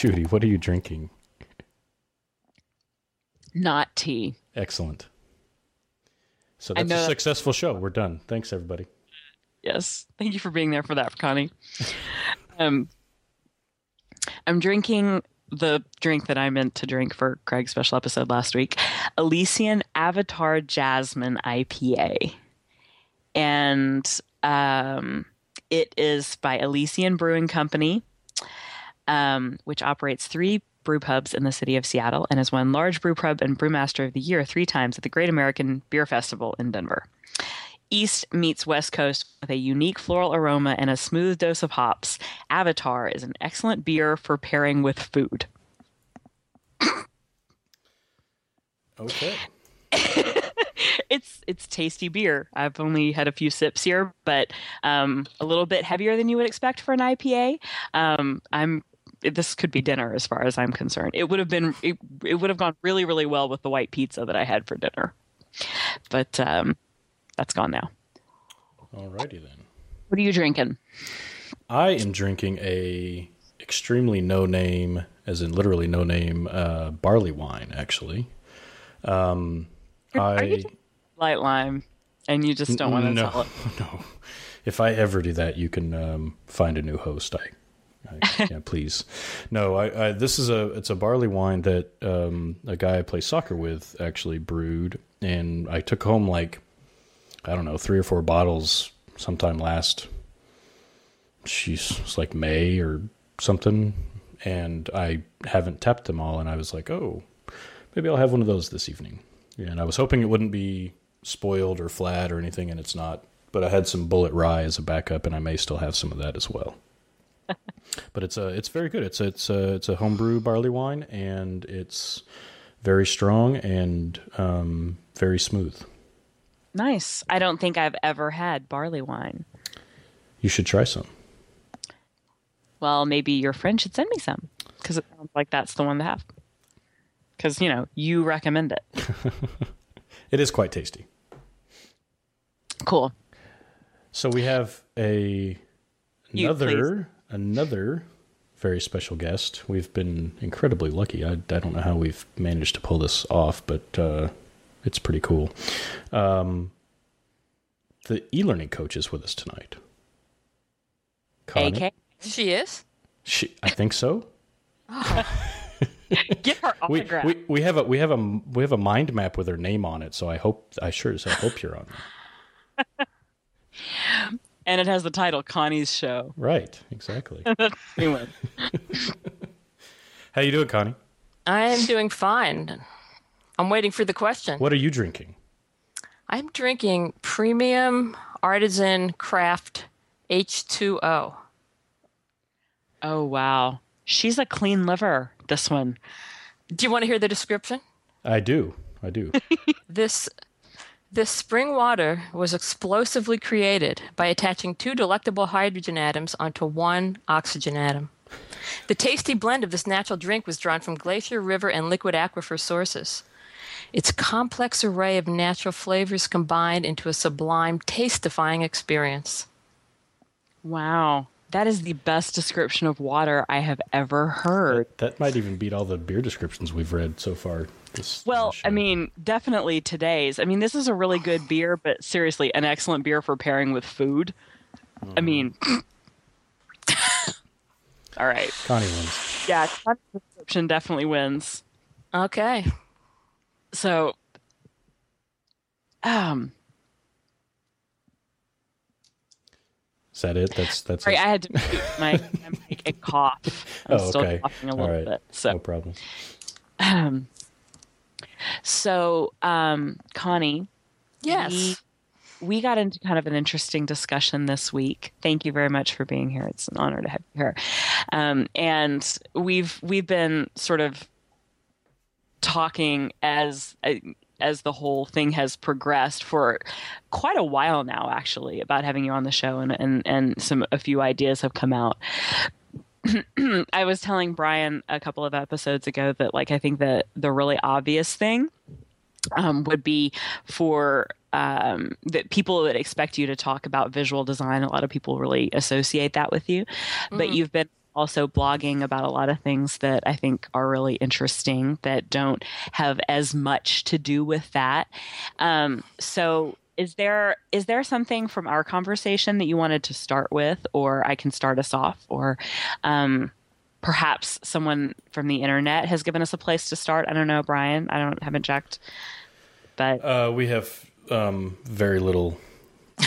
Judy, what are you drinking? Not tea. Excellent. So that's a successful show. We're done. Thanks, everybody. Yes. Thank you for being there for that, Connie. um, I'm drinking the drink that I meant to drink for Craig's special episode last week Elysian Avatar Jasmine IPA. And um, it is by Elysian Brewing Company, um, which operates three brew pubs in the city of Seattle and has won Large Brew Pub and Brewmaster of the Year three times at the Great American Beer Festival in Denver. East meets West Coast with a unique floral aroma and a smooth dose of hops. Avatar is an excellent beer for pairing with food. okay. it's it's tasty beer. I've only had a few sips here, but um, a little bit heavier than you would expect for an IPA. Um, I'm this could be dinner as far as I'm concerned. It would have been it, it would have gone really really well with the white pizza that I had for dinner, but um, that's gone now. Alrighty then. What are you drinking? I am drinking a extremely no name, as in literally no name, uh, barley wine. Actually, um, I light lime, and you just don't want to no, sell it. No, if I ever do that, you can um, find a new host. I I, yeah, please. No, I, I, this is a it's a barley wine that um, a guy I play soccer with actually brewed, and I took home like I don't know three or four bottles sometime last. She's it's like May or something, and I haven't tapped them all, and I was like, oh, maybe I'll have one of those this evening. And I was hoping it wouldn't be spoiled or flat or anything, and it's not. But I had some Bulleit Rye as a backup, and I may still have some of that as well but it's a it's very good. It's a, it's a it's a homebrew barley wine, and it's very strong and um, very smooth. Nice. I don't think I've ever had barley wine. You should try some. Well, maybe your friend should send me some because it sounds like that's the one to have. Because you know you recommend it. it is quite tasty. Cool. So we have a another another very special guest. We've been incredibly lucky. I, I don't know how we've managed to pull this off, but uh, it's pretty cool. Um, the e-learning coach is with us tonight. Connie. AK? She is. She, I think so. Oh. Get her autograph. We, we, we, have a we have a we have a mind map with her name on it, so I hope I sure as I hope you're on there. and it has the title Connie's Show. Right, exactly. anyway. How you doing, Connie? I am doing fine. I'm waiting for the question. What are you drinking? I'm drinking premium artisan craft H2O. Oh wow. She's a clean liver, this one. Do you want to hear the description? I do. I do. this this spring water was explosively created by attaching two delectable hydrogen atoms onto one oxygen atom. The tasty blend of this natural drink was drawn from glacier, river, and liquid aquifer sources. Its complex array of natural flavors combined into a sublime, taste defying experience. Wow. That is the best description of water I have ever heard. That, that might even beat all the beer descriptions we've read so far. This, well, I mean, definitely today's. I mean, this is a really good beer, but seriously, an excellent beer for pairing with food. Mm. I mean, all right. Connie wins. Yeah, Connie's description definitely wins. Okay. So, um, Is that it? That's that's. Sorry, I had to mute my, my cough. I'm oh, still okay. coughing a little right. bit. So no problem. Um, so, um, Connie. Yes. We, we got into kind of an interesting discussion this week. Thank you very much for being here. It's an honor to have you here. Um, and we've we've been sort of talking as uh, as the whole thing has progressed for quite a while now actually about having you on the show and and, and some a few ideas have come out I was telling Brian a couple of episodes ago that like I think that the really obvious thing um, would be for um, that people that expect you to talk about visual design. A lot of people really associate that with you, mm-hmm. but you've been also blogging about a lot of things that I think are really interesting that don't have as much to do with that. Um, so is there is there something from our conversation that you wanted to start with or i can start us off or um, perhaps someone from the internet has given us a place to start i don't know brian i don't haven't checked but uh, we have um, very little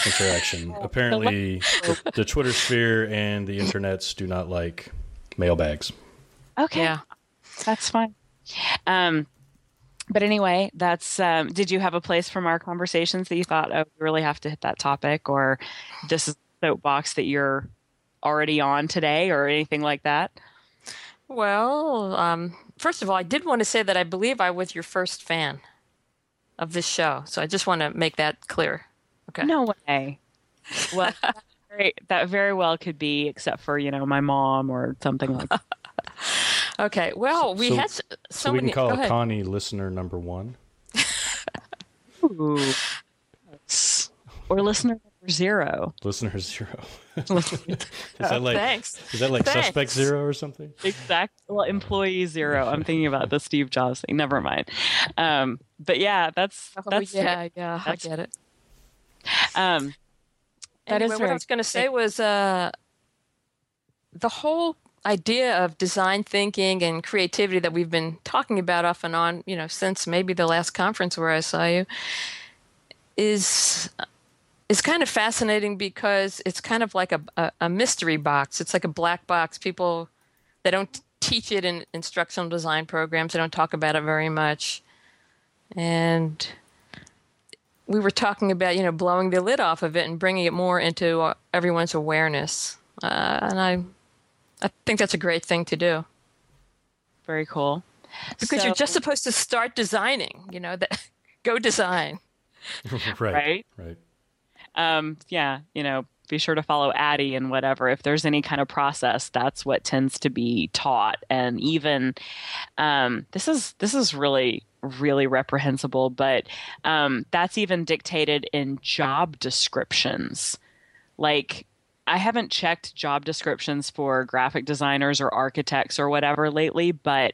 interaction apparently the, the twitter sphere and the internets do not like mailbags okay Yeah. that's fine um, but anyway, that's. Um, did you have a place from our conversations that you thought, oh, we really have to hit that topic, or this is the soapbox that you're already on today, or anything like that? Well, um, first of all, I did want to say that I believe I was your first fan of this show. So I just want to make that clear. Okay. No way. Well, that very, that very well could be, except for you know my mom or something like that. Okay. Well, we So- had s- so, so we many. can call go connie listener number one Ooh. Or listener number zero. listener zero is that like Thanks. is that like Thanks. suspect zero or something exact well employee zero i'm thinking about the steve jobs thing never mind um but yeah that's Oh, that's yeah, yeah, I get it. um that anyway, is what I was going to say was uh, the whole idea of design thinking and creativity that we've been talking about off and on, you know, since maybe the last conference where I saw you, is is kind of fascinating because it's kind of like a, a, a mystery box. It's like a black box. People they don't teach it in instructional design programs. They don't talk about it very much, and we were talking about you know blowing the lid off of it and bringing it more into uh, everyone's awareness. Uh, and i i think that's a great thing to do. Very cool. Because you're just supposed to start designing you know that go design. Right Right? right. Um yeah you know be sure to follow ADDIE and whatever. If there's any kind of process that's what tends to be taught. And even um this is this is really really reprehensible but um that's even dictated in job descriptions like I haven't checked job descriptions for graphic designers or architects or whatever lately, but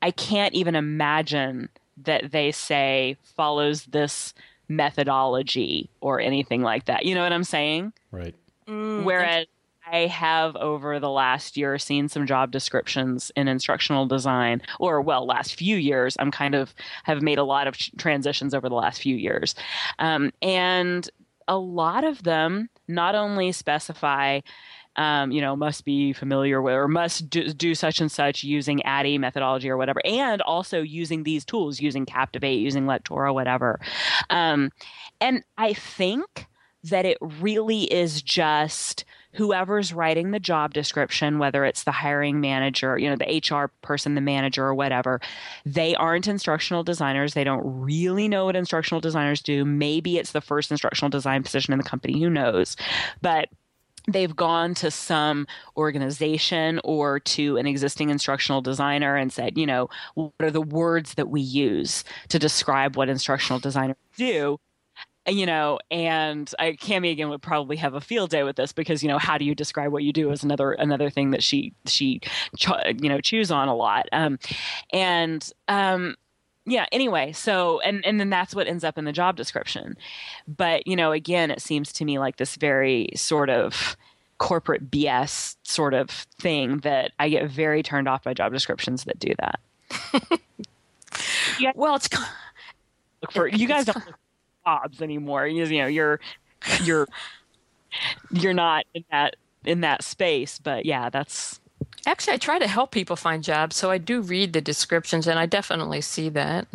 I can't even imagine that they say follows this methodology or anything like that. You know what I'm saying? right Whereas I have over the last year seen some job descriptions in instructional design, or well, last few years. I'm kind of have made a lot of transitions over the last few years, um, and a lot of them not only specify. Um, you know, must be familiar with or must do, do such and such using ADDIE methodology or whatever, and also using these tools, using Captivate, using Lectora, whatever. Um, and I think that it really is just whoever's writing the job description, whether it's the hiring manager, you know, the HR person, the manager, or whatever, they aren't instructional designers. They don't really know what instructional designers do. Maybe it's the first instructional design position in the company, who knows? But they've gone to some organization or to an existing instructional designer and said, you know, what are the words that we use to describe what instructional designers do? You know, and I Cami again would probably have a field day with this because you know how do you describe what you do is another another thing that she she you know chews on a lot, um, and um, yeah. Anyway, so and and then that's what ends up in the job description, but you know, again, it seems to me like this very sort of corporate BS sort of thing that I get very turned off by job descriptions that do that. yeah. well it's Look for you guys don't look for jobs anymore. You, you know, you're you're you're not in that in that space. But yeah, that's Actually, I try to help people find jobs, so I do read the descriptions, and I definitely see that.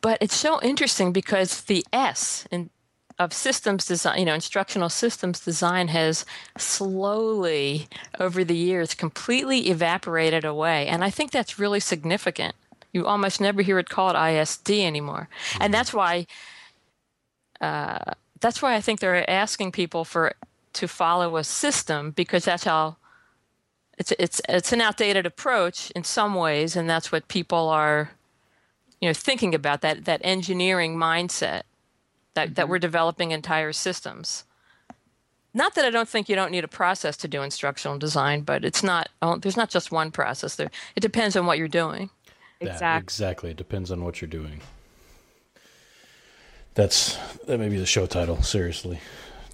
But it's so interesting because the S in of systems design, you know, instructional systems design has slowly over the years completely evaporated away, and I think that's really significant. You almost never hear it called ISD anymore, and mm-hmm. that's why. Uh, that's why I think they're asking people for to follow a system because that's how it's it's it's an outdated approach in some ways, and that's what people are, you know, thinking about that that engineering mindset that that we're developing entire systems. not that I don't think you don't need a process to do instructional design, but it's not. oh, There's not just one process. There, it depends on what you're doing. That- Exactly. exactly. It depends on what you're doing. That's that may be the show title. Seriously.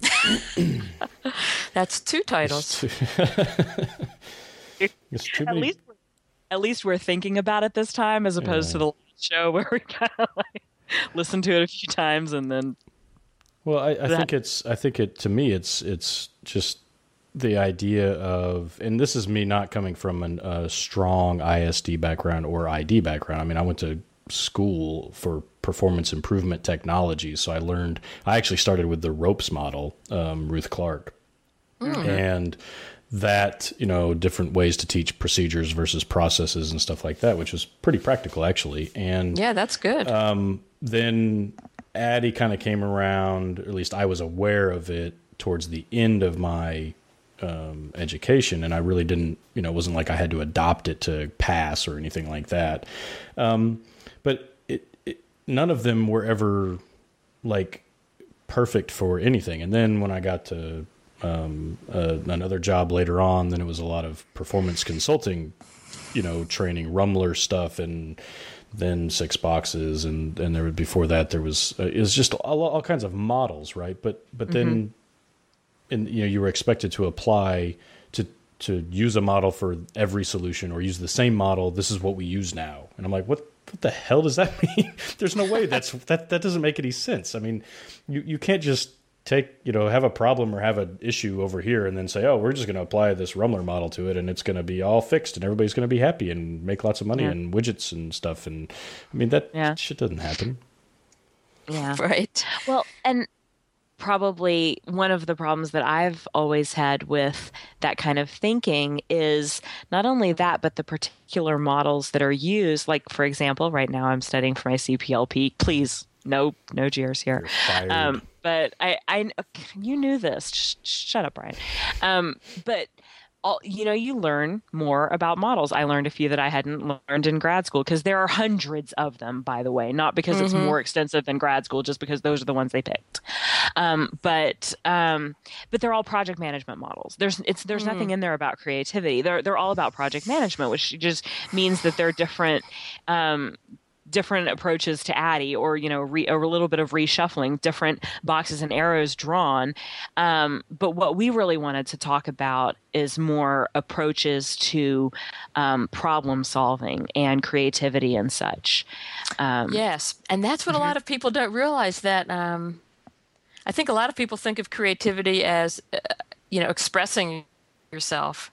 That's two titles. It's too At many- least, at least we're thinking about it this time, as opposed to the last show where we kind of like listened to it a few times and then Well, I, I think it's. I think it. To me, it's. It's just the idea of, and this is me not coming from an, a strong ISD background or ID background. I mean, I went to school for performance improvement technologies. so I learned. I actually started with the ropes model, um, Ruth Clark, and that you know different ways to teach procedures versus processes and stuff like that, which was pretty practical actually. And Yeah, that's good. then ADDIE kind of came around, or at least I was aware of it towards the end of my um, education, and I really didn't, you know, it wasn't like I had to adopt it to pass or anything like that. Um, but none of them were ever like perfect for anything. And then when I got to um, uh, another job later on, then it was a lot of performance consulting you know, training Rummler stuff and then six boxes and and there was before that there was uh, it was just all, all kinds of models, right? But but then and you know you were expected to apply to to use a model for every solution or use the same model. This is what we use now, and I'm like, what what the hell does that mean? There's no way that's that that doesn't make any sense. I mean, you you can't just take you know have a problem or have an issue over here and then say oh we're just going to apply this Rummler model to it and it's going to be all fixed and everybody's going to be happy and make lots of money Yeah. and widgets and stuff and I mean that Yeah. shit doesn't happen. yeah. right. Well, and probably one of the problems that I've always had with that kind of thinking is not only that, but the particular models that are used. Like, for example, right now I'm studying for my CPLP. Please, no, no GRs here. Um, but I, I, you knew this. Sh- shut up, Brian. Um, but all, you know, you learn more about models. I learned a few that I hadn't learned in grad school because there are hundreds of them, by the way, not because it's more extensive than grad school, just because those are the ones they picked. Um, but um, but they're all project management models. There's it's there's nothing in there about creativity. They're they're all about project management, which just means that they're different. Um, different approaches to ADDIE or you know re, or a little bit of reshuffling different boxes and arrows drawn. Um, but what we really wanted to talk about is more approaches to um, problem solving and creativity and such. Um, Yes, and that's what a lot of people don't realize. That um, I think a lot of people think of creativity as, uh, you know, expressing yourself,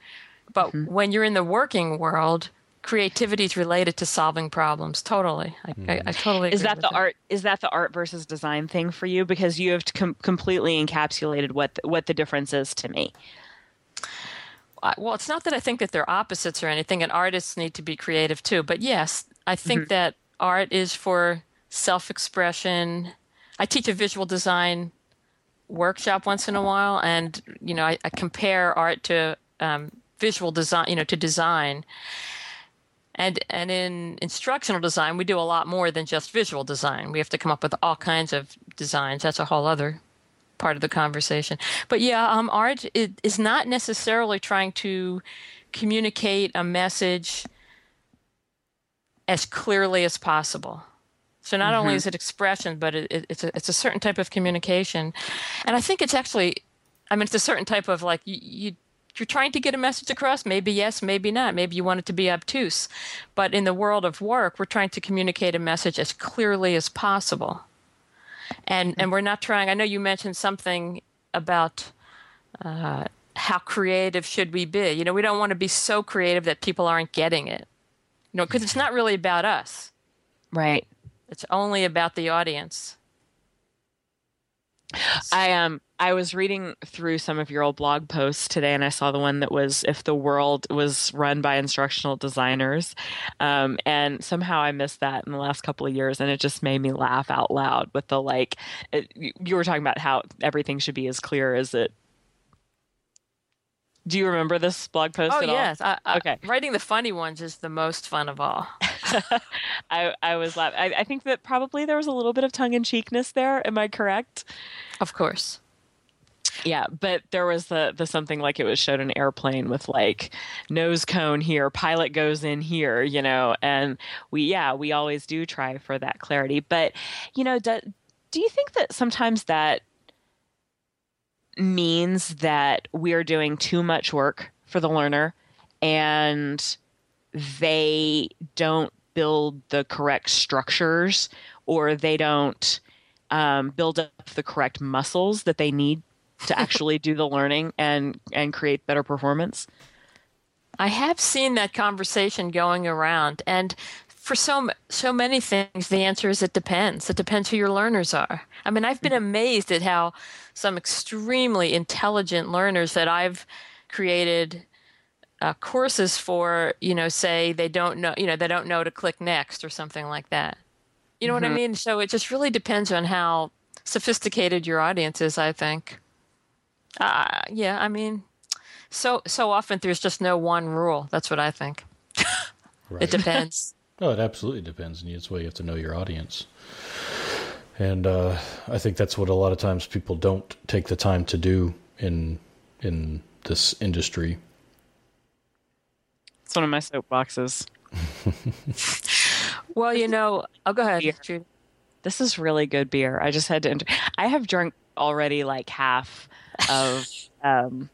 but when you're in the working world, creativity is related to solving problems. Totally, I, I, I totally. is that with the art is that the art versus design thing for you because you have com- completely encapsulated what the, what the difference is to me well, it's not that I think that they're opposites or anything, and artists need to be creative too. But yes, I think that art is for self expression. I teach a visual design workshop once in a while, and you know, I, I compare art to um, visual design, you know, to design. And and in instructional design, we do a lot more than just visual design. We have to come up with all kinds of designs. That's a whole other part of the conversation. But yeah, um, art is, is not necessarily trying to communicate a message as clearly as possible. So not only is it expression, but it, it, it's a it's a certain type of communication, and I think it's actually, I mean, it's a certain type of like you. you you're trying to get a message across. Maybe yes, maybe not. Maybe you want it to be obtuse. But in the world of work, we're trying to communicate a message as clearly as possible and and we're not trying. I know you mentioned something about uh, how creative should we be. You know, we don't want to be so creative that people aren't getting it. You know, because it's not really about us. right It's only about the audience. I um I was reading through some of your old blog posts today, and I saw the one that was if the world was run by instructional designers, um, and somehow I missed that in the last couple of years, and it just made me laugh out loud with the like. It, you- were talking about how everything should be as clear as it. Do you remember this blog post Oh at all? yes, I, I, Okay. Writing the funny ones is the most fun of all. I I was laughing. I, I think that probably there was a little bit of tongue in cheekness there. Am I correct? Of course. Yeah, but there was the the something like it was showed an airplane with like nose cone here, pilot goes in here, you know, and we yeah, we always do try for that clarity. But you know, do, do you think that sometimes that means that we're doing too much work for the learner and they don't build the correct structures or they don't um, build up the correct muscles that they need to actually do the learning and and create better performance I have seen that conversation going around, and for so so many things, the answer is it depends. It depends who your learners are. I mean, I've been amazed at how some extremely intelligent learners that I've created uh, courses for, you know, say they don't know, you know, they don't know to click next or something like that. You know what I mean? So it just really depends on how sophisticated your audience is. I think. Uh, yeah, I mean, so so often there's just no one rule. That's what I think. Right. It depends. Oh, it absolutely depends, and that's why you have to know your audience. And uh, I think that's what a lot of times people don't take the time to do in in this industry. It's one of my soapboxes well, you know, I'll go ahead. Beer. This is really good beer i just had to enter i have drunk already like half of um,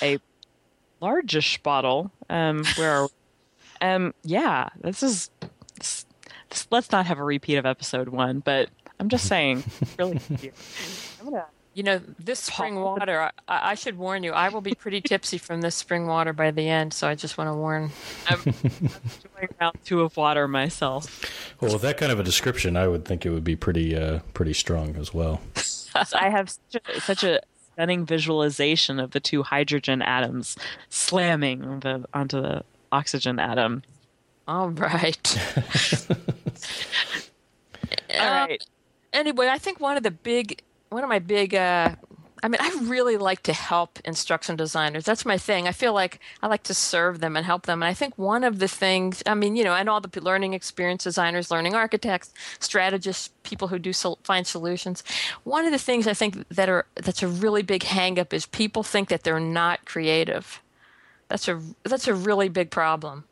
a largish bottle um, where um yeah this is this, this, let's not have a repeat of episode one but i'm just saying really good beer. I'm gonna You know, this spring water. I, I should warn you. I will be pretty tipsy from this spring water by the end. So I just want to warn. I'm, I'm doing round two of water myself. Well, with that kind of a description, I would think it would be pretty uh, pretty strong as well. I have such a, such a stunning visualization of the two hydrogen atoms slamming the onto the oxygen atom. All right. All right. Um, anyway, I think one of the big, one of my big, uh, I mean, I really like to help instruction designers. That's my thing. I feel like I like to serve them and help them. And I think one of the things, I mean, you know, and all the learning experience designers, learning architects, strategists, people who do sol- find solutions. One of the things I think that are that's a really big hangup is people think that they're not creative. That's a that's a really big problem.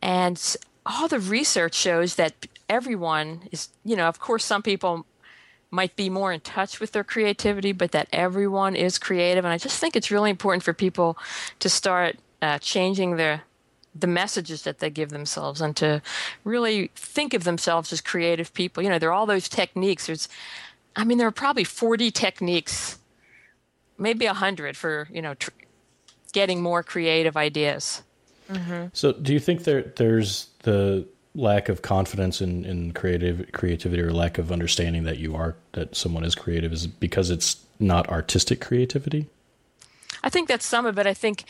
And all the research shows that everyone is, you know, of course, some people might be more in touch with their creativity, but that everyone is creative. And I just think it's really important for people to start uh, changing their the messages that they give themselves and to really think of themselves as creative people. You know, there are all those techniques. There's, I mean, there are probably 40 techniques, maybe 100 for, you know, tr- getting more creative ideas. So, do you think there there's the lack of confidence in, in creative creativity or lack of understanding that you are that someone is creative is because it's not artistic creativity? I think that's some of it. I think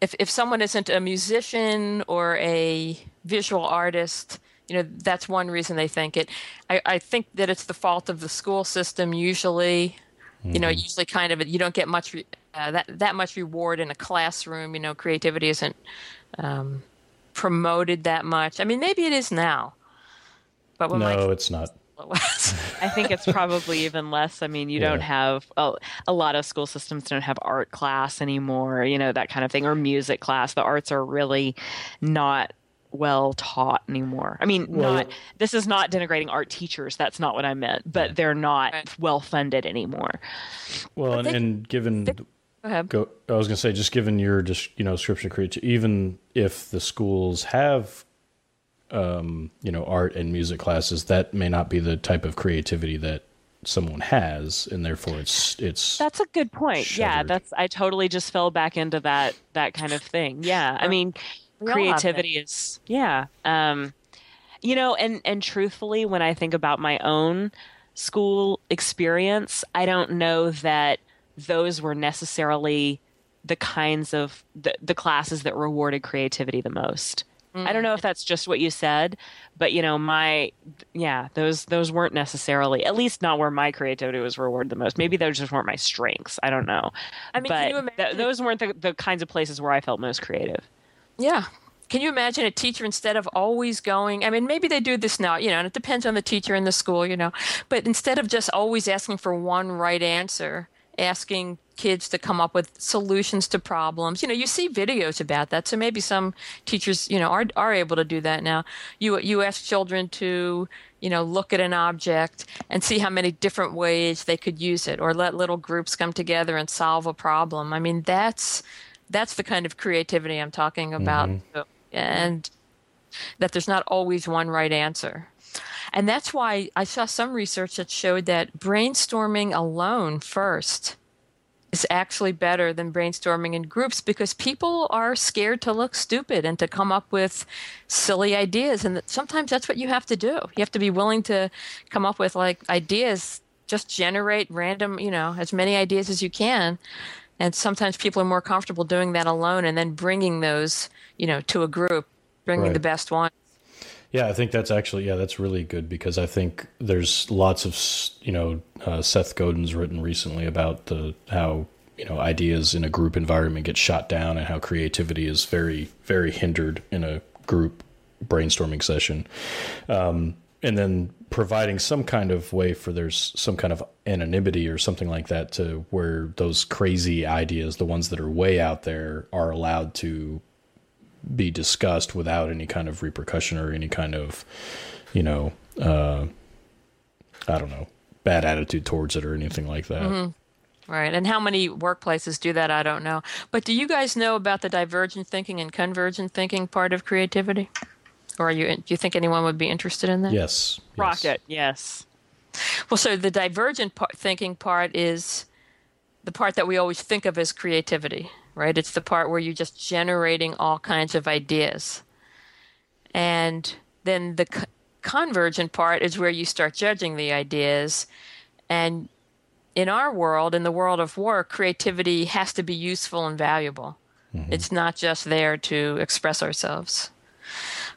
if if someone isn't a musician or a visual artist, you know, that's one reason they think it. I, I think that it's the fault of the school system usually. You know, usually kind of you don't get much uh, that that much reward in a classroom. You know, creativity isn't um, promoted that much. I mean, maybe it is now, but when no, my it's not. I think it's probably even less. I mean, you don't have a, a lot of school systems don't have art class anymore, you know, that kind of thing, or music class. The arts are really not well taught anymore. I mean, Well- not this is not denigrating art teachers. That's not what I meant, but they're not well funded anymore. Well, and, they- and given Go ahead. go, I was going to say, just given your just you know description of creativity, even if the schools have, um, you know, art and music classes, that may not be the type of creativity that someone has, and therefore it's it's That's a good point. Yeah, that's I totally just fell back into that that kind of thing. Yeah. I mean, We creativity is yeah. Um you know, and and truthfully when I think about my own school experience, I don't know that those were necessarily the kinds of the, the classes that rewarded creativity the most. I don't know if that's just what you said, but you know, my yeah, those those weren't necessarily at least not where my creativity was rewarded the most. Maybe those just weren't my strengths. I don't know. I mean, but can you th- those weren't the, the kinds of places where I felt most creative. Yeah. Can you imagine a teacher instead of always going? I mean, maybe they do this now, you know, and it depends on the teacher and the school, you know, but instead of just always asking for one right answer, asking kids to come up with solutions to problems. You know, you see videos about that, so maybe some teachers, you know, are are able to do that now. You you ask children to, you know, look at an object and see how many different ways they could use it, or let little groups come together and solve a problem. I mean, that's that's the kind of creativity I'm talking about, mm-hmm. and that there's not always one right answer. And that's why I saw some research that showed that brainstorming alone first is actually better than brainstorming in groups because people are scared to look stupid and to come up with silly ideas. And sometimes that's what you have to do. You have to be willing to come up with like ideas, just generate random, you know, as many ideas as you can. And sometimes people are more comfortable doing that alone and then bringing those, you know, to a group, bringing right. the best one. Yeah, I think that's actually yeah, that's really good because I think there's lots of you know uh, Seth Godin's written recently about the how you know ideas in a group environment get shot down and how creativity is very very hindered in a group brainstorming session, um, and then providing some kind of way for there's some kind of anonymity or something like that to where those crazy ideas, the ones that are way out there, are allowed to be discussed without any kind of repercussion or any kind of, you know, uh, I don't know, bad attitude towards it or anything like that. Mm-hmm. Right. And how many workplaces do that? I don't know. But do you guys know about the divergent thinking and convergent thinking part of creativity? Or are you, do you think anyone would be interested in that? Yes. Rocket, yes. Well, so the divergent part, thinking part is the part that we always think of as creativity right? It's the part where you're just generating all kinds of ideas. And then the co- convergent part is where you start judging the ideas. And in our world, in the world of work, creativity has to be useful and valuable. Mm-hmm. It's not just there to express ourselves.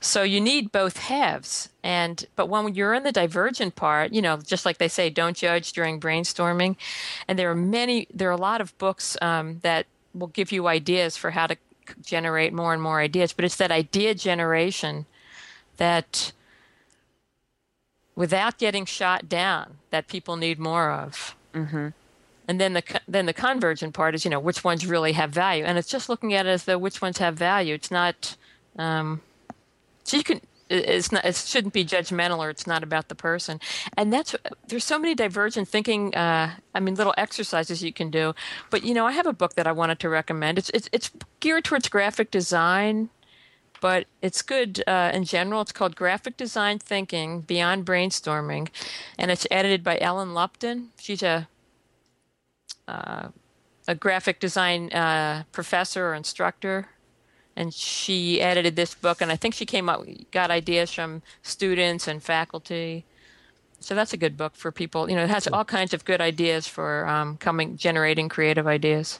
So you need both halves. And but when you're in the divergent part, you know, just like they say, don't judge during brainstorming. And there are many, there are a lot of books um, that will give you ideas for how to generate more and more ideas. But it's that idea generation that, without getting shot down, that people need more of. Mm-hmm. And then the then the convergent part is you know which ones really have value, and it's just looking at it as though which ones have value. It's not. Um, so you can it's not it shouldn't be judgmental or it's not about the person. And that's there's so many divergent thinking uh, i mean little exercises you can do. But you know i have a book that i wanted to recommend. It's it's, it's geared towards graphic design but it's good uh, in general. It's called graphic design thinking beyond brainstorming and it's edited by ellen lupton. She's a uh, a graphic design uh, professor or instructor and she edited this book and i think she came up got ideas from students and faculty. So that's a good book for people. You know it has all kinds of good ideas for um, coming generating creative ideas.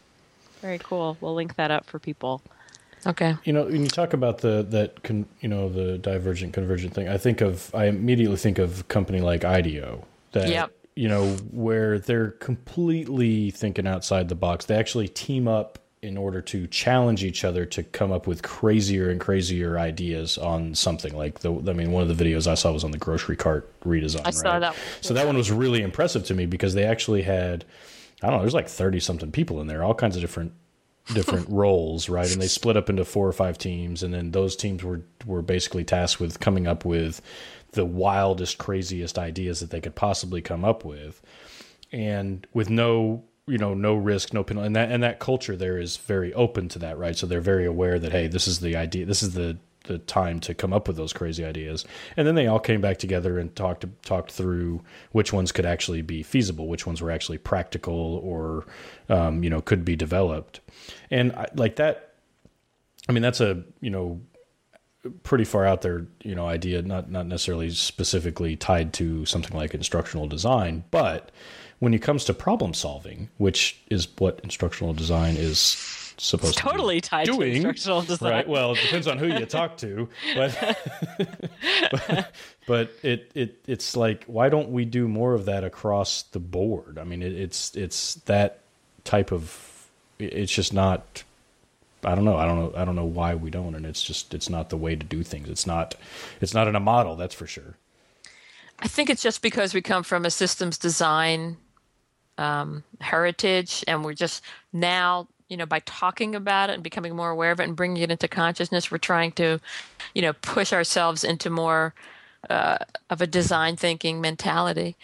Very cool. We'll link that up for people. Okay. You know when you talk about the that con, you know the divergent convergent thing i think of i immediately think of a company like ideo that yep. you know where they're completely thinking outside the box. They actually team up in order to challenge each other to come up with crazier and crazier ideas on something like the I mean one of the videos I saw was on the grocery cart redesign. I saw that. So that one was really impressive to me because they actually had I don't know, there's like 30 something people in there, all kinds of different different roles, right? And they split up into four or five teams and then those teams were were basically tasked with coming up with the wildest craziest ideas that they could possibly come up with and with no you know no risk no penalty. And that and that culture there is very open to that right? So they're very aware that hey this is the idea this is the the time to come up with those crazy ideas. And then they all came back together and talked talked through which ones could actually be feasible which ones were actually practical or um, you know could be developed. And I, like that i mean that's a you know pretty far out there you know idea not not necessarily specifically tied to something like instructional design but when it comes to problem solving, which is what instructional design is supposed totally to tied doing, to instructional design. Right. Well, it depends on who you talk to, but but, but, it it it's like why don't we do more of that across the board? I mean, it, it's it's that type of it's just not I don't know. I don't know. I don't know why we don't, and it's just it's not the way to do things. It's not it's not in a model. That's for sure. I think it's just because we come from a systems design um, heritage, and we're just now, you know, by talking about it and becoming more aware of it and bringing it into consciousness, we're trying to, you know, push ourselves into more uh, of a design thinking mentality.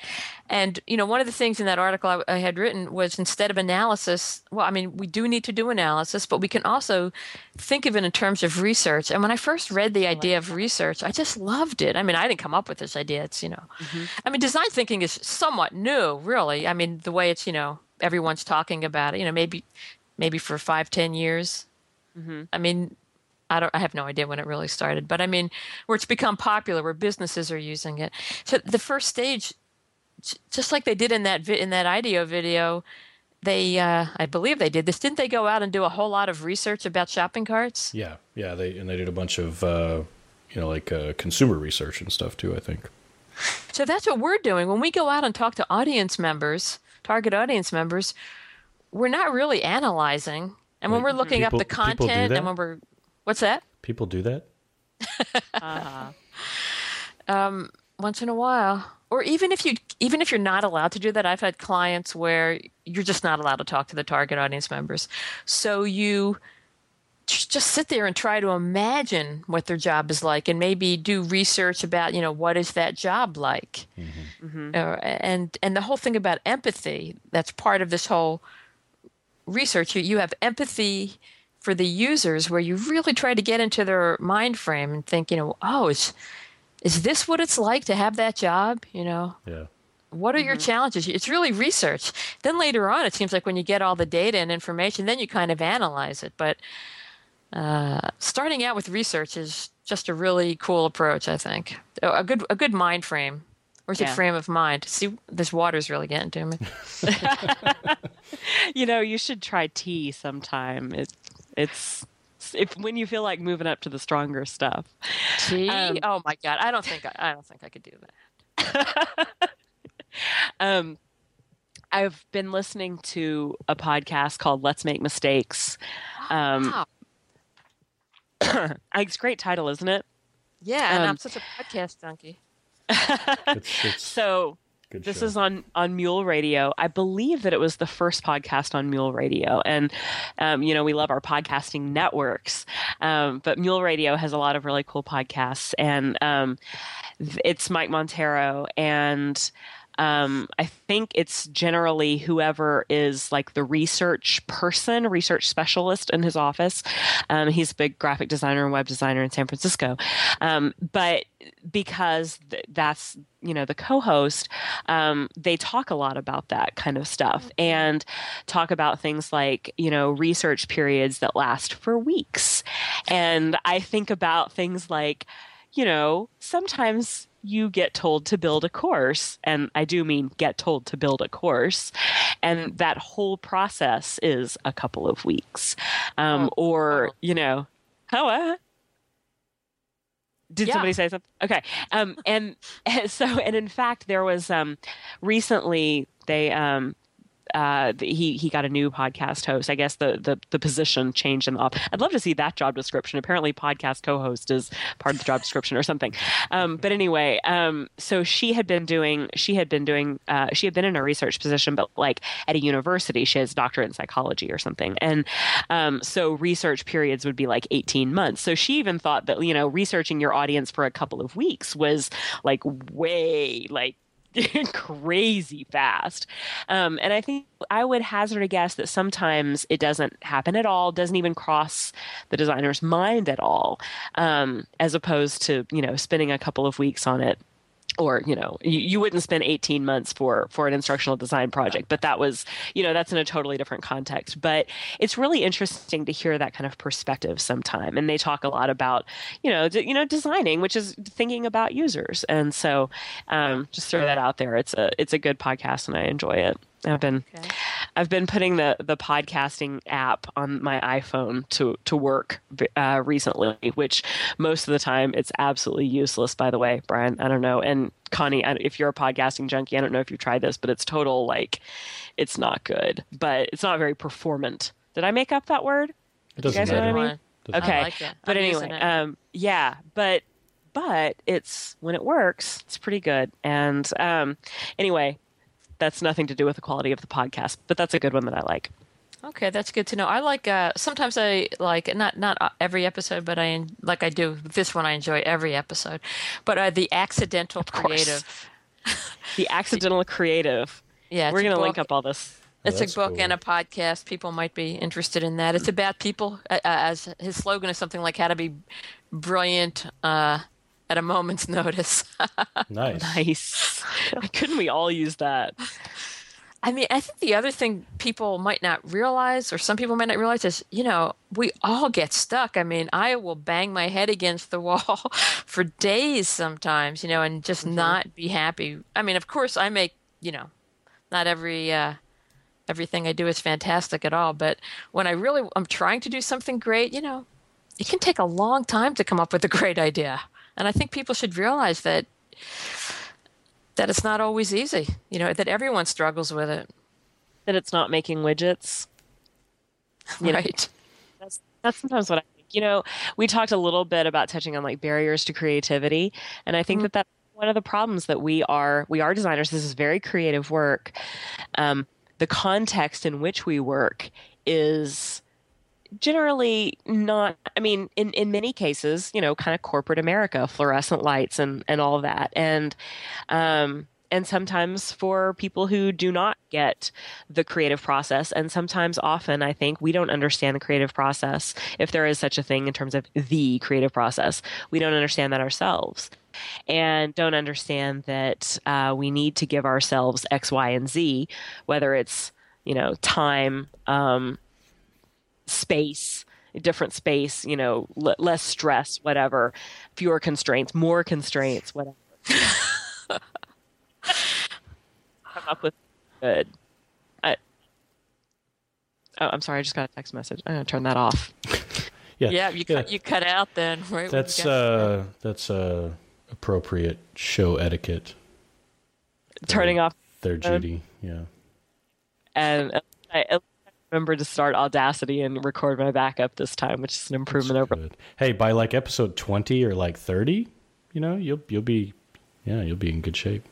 And you know, one of the things in that article I, I, had written was instead of analysis, well, I mean, we do need to do analysis, but we can also think of it in terms of research. And when I first read the idea of research, I just loved it. I mean, I didn't come up with this idea. It's you know, mm-hmm. I mean, design thinking is somewhat new, really. I mean, the way it's you know everyone's talking about it. You know, maybe maybe for five, ten years. Mm-hmm. I mean, I don't I have no idea when it really started, but I mean where it's become popular where businesses are using it. So the first stage just like they did in that vi- in that IDEO video, they uh, I believe they did this. Didn't they go out and do a whole lot of research about shopping carts? Yeah, yeah. They and they did a bunch of uh, you know like uh, consumer research and stuff too. I think. So that's what we're doing when we go out and talk to audience members, target audience members. We're not really analyzing, and when we're looking people, up the content, and when we're what's that? People do that. uh-huh. um, once in a while or even if you even if you're not allowed to do that i've had clients where you're just not allowed to talk to the target audience members so you just sit there and try to imagine what their job is like and maybe do research about you know what is that job like mm-hmm. Mm-hmm. Uh, and and the whole thing about empathy that's part of this whole research you, you have empathy for the users where you really try to get into their mind frame and think you know oh it's is this what it's like to have that job? You know? Yeah. What are mm-hmm. your challenges? It's really research. Then later on, it seems like when you get all the data and information, then you kind of analyze it. But uh, starting out with research is just a really cool approach, I think. A good a good mind frame. Where's yeah. your frame of mind? See, this water's really getting to me. you know, you should try tea sometime. It, it's if when you feel like moving up to the stronger stuff. Tea? Um, oh my god, I don't think I, I don't think I could do that. um, I've been listening to a podcast called Let's Make Mistakes. Um, wow. it's a great title, isn't it? Yeah, and um, I'm such a podcast junkie. it's, it's, so Good this show. is on on Mule Radio. I believe that it was the first podcast on Mule Radio, and um, you know we love our podcasting networks, um, but Mule Radio has a lot of really cool podcasts, and um, it's Mike Monteiro and um, I think it's generally whoever is like the research person, research specialist in his office. Um, he's a big graphic designer and web designer in San Francisco. Um, but because th- that's you know the co-host um, they talk a lot about that kind of stuff mm-hmm. and talk about things like you know research periods that last for weeks and i think about things like you know sometimes you get told to build a course. And I do mean get told to build a course. And that whole process is a couple of weeks. Um, oh, or, oh. you know, how, did yeah. somebody say something? Okay. Um, and, and, so, and in fact, there was um, recently they um, uh, he he got a new podcast host. I guess the the, the position changed him up. I'd love to see that job description. Apparently, podcast co-host is part of the job description or something. Um, but anyway, um, so she had been doing she had been doing uh, she had been in a research position, but like at a university, she has a doctorate in psychology or something, and um, so research periods would be like eighteen months. So she even thought that you know researching your audience for a couple of weeks was like way like crazy fast. Um, and I think I would hazard a guess that sometimes it doesn't happen at all, doesn't even cross the designer's mind at all, um, as opposed to, you know, spending a couple of weeks on it or you know you, you wouldn't spend 18 months for for an instructional design project but that was you know that's in a totally different context. But it's really interesting to hear that kind of perspective sometime and they talk a lot about you know d- you know designing which is thinking about users. And so um, just throw that out there. It's a it's a good podcast and i enjoy it. I've been okay. I've been putting the the podcasting app on my iPhone to to work uh, recently, which most of the time it's absolutely useless. By the way, Brian, I don't know, and Connie, if you're a podcasting junkie, I don't know if you've tried this, but it's total like it's not good, but it's not very performant. Did I make up that word? It doesn't you guys matter. know what I mean? Okay, I like but anyway, um, yeah, but but it's when it works, it's pretty good. And um, anyway, that's nothing to do with the quality of the podcast, but that's a good one that I like. Okay, that's good to know. I like uh, sometimes I like not not uh, every episode, but I like I do this one. I enjoy every episode, but uh, the accidental creative, the accidental creative. Yeah, we're gonna link up all this. It's a book cool. and a podcast. People might be interested in that. It's about people. Uh, as his slogan is something like "How to be brilliant uh, at a moment's notice." nice, nice. Couldn't we all use that? I mean, I think the other thing people might not realize, or some people might not realize, is you know we all get stuck. I mean, I will bang my head against the wall for days sometimes, you know, and just mm-hmm. not be happy. I mean, of course, I make you know, not every uh, everything I do is fantastic at all, but when I really I'm trying to do something great, you know, it can take a long time to come up with a great idea, and I think people should realize that that it's not always easy. You know, that everyone struggles with it. That it's not making widgets. You right. Know, that's that's sometimes what I think. You know, we talked a little bit about touching on like barriers to creativity, and I think mm-hmm. that that's one of the problems that we are we are designers. This is very creative work. Um, the context in which we work is generally not i mean in, in many cases you know kind of corporate america fluorescent lights and and all that. And um and sometimes for people who do not get the creative process and sometimes often i think we don't understand the creative process if there is such a thing in terms of the creative process. We don't understand that ourselves and don't understand that uh, we need to give ourselves x y and z whether it's you know time um, space different space you know l- less stress whatever fewer constraints more constraints whatever. Come up with good. I, oh i'm sorry i just got a text message. I'm going to turn that off. Yeah. Yeah you yeah. cut you cut out then right that's uh that's uh appropriate show etiquette. Turning off their duty yeah. And uh, I, remember to start Audacity and record my backup this time, which is an improvement over. Hey, by like episode twenty or like thirty, you know, you'll you'll be, yeah, you'll be in good shape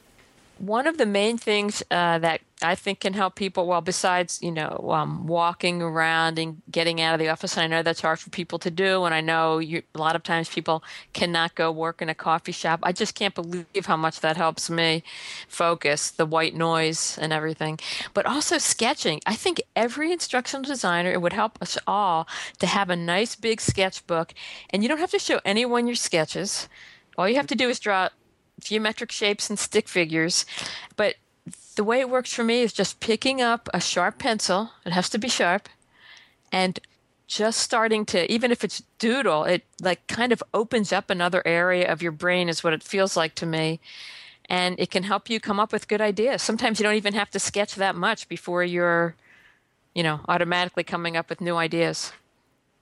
one of the main things uh, that I think can help people, well, besides you know um, walking around and getting out of the office, and I know that's hard for people to do, and I know you, a lot of times people cannot go work in a coffee shop. I just can't believe how much that helps me focus, the white noise and everything. But also sketching. I think every instructional designer, it would help us all to have a nice big sketchbook, and you don't have to show anyone your sketches. All you have to do is draw geometric shapes and stick figures. But the way it works for me is just picking up a sharp pencil, it has to be sharp, and just starting to even if it's doodle, it like kind of opens up another area of your brain is what it feels like to me. And it can help you come up with good ideas. Sometimes you don't even have to sketch that much before you're, you know, automatically coming up with new ideas.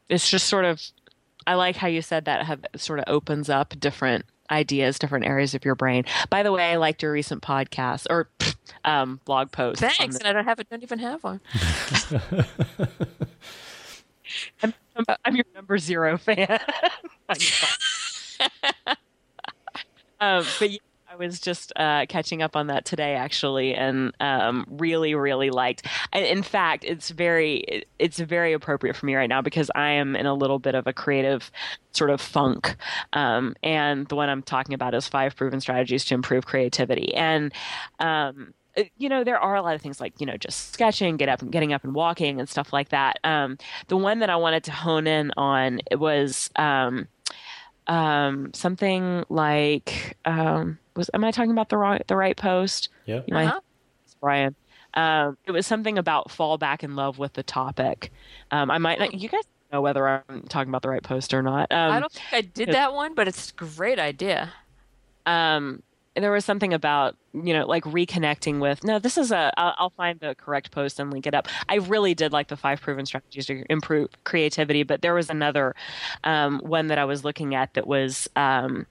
It's just sort of I like how you said that have sort of opens up different ideas, different areas of your brain. By the way, I liked your recent podcast or um, blog post. Thanks, and I don't have it. Don't even have one. I'm, I'm, your number zero fan. um, but yeah, I was just uh, catching up on that today, actually, and um, really, really liked. In fact, it's very, it's very appropriate for me right now because I am in a little bit of a creative sort of funk. Um, and the one I'm talking about is five proven strategies to improve creativity. And um, you know there are a lot of things like you know just sketching get up and getting up and walking and stuff like that um, the one that i wanted to hone in on was um, um, something like um, was am I talking about the right the right post? Yeah, you uh-huh. Brian. Um, it was something about fall back in love with the topic. Um, I might not, you guys know whether I'm talking about the right post or not. Um, I don't think I did that one, but it's a great idea. Um, there was something about you know like reconnecting with no this is a i'll, I'll find the correct post and link it up i really did like the five proven strategies to improve creativity but there was another um, one that i was looking at that was um,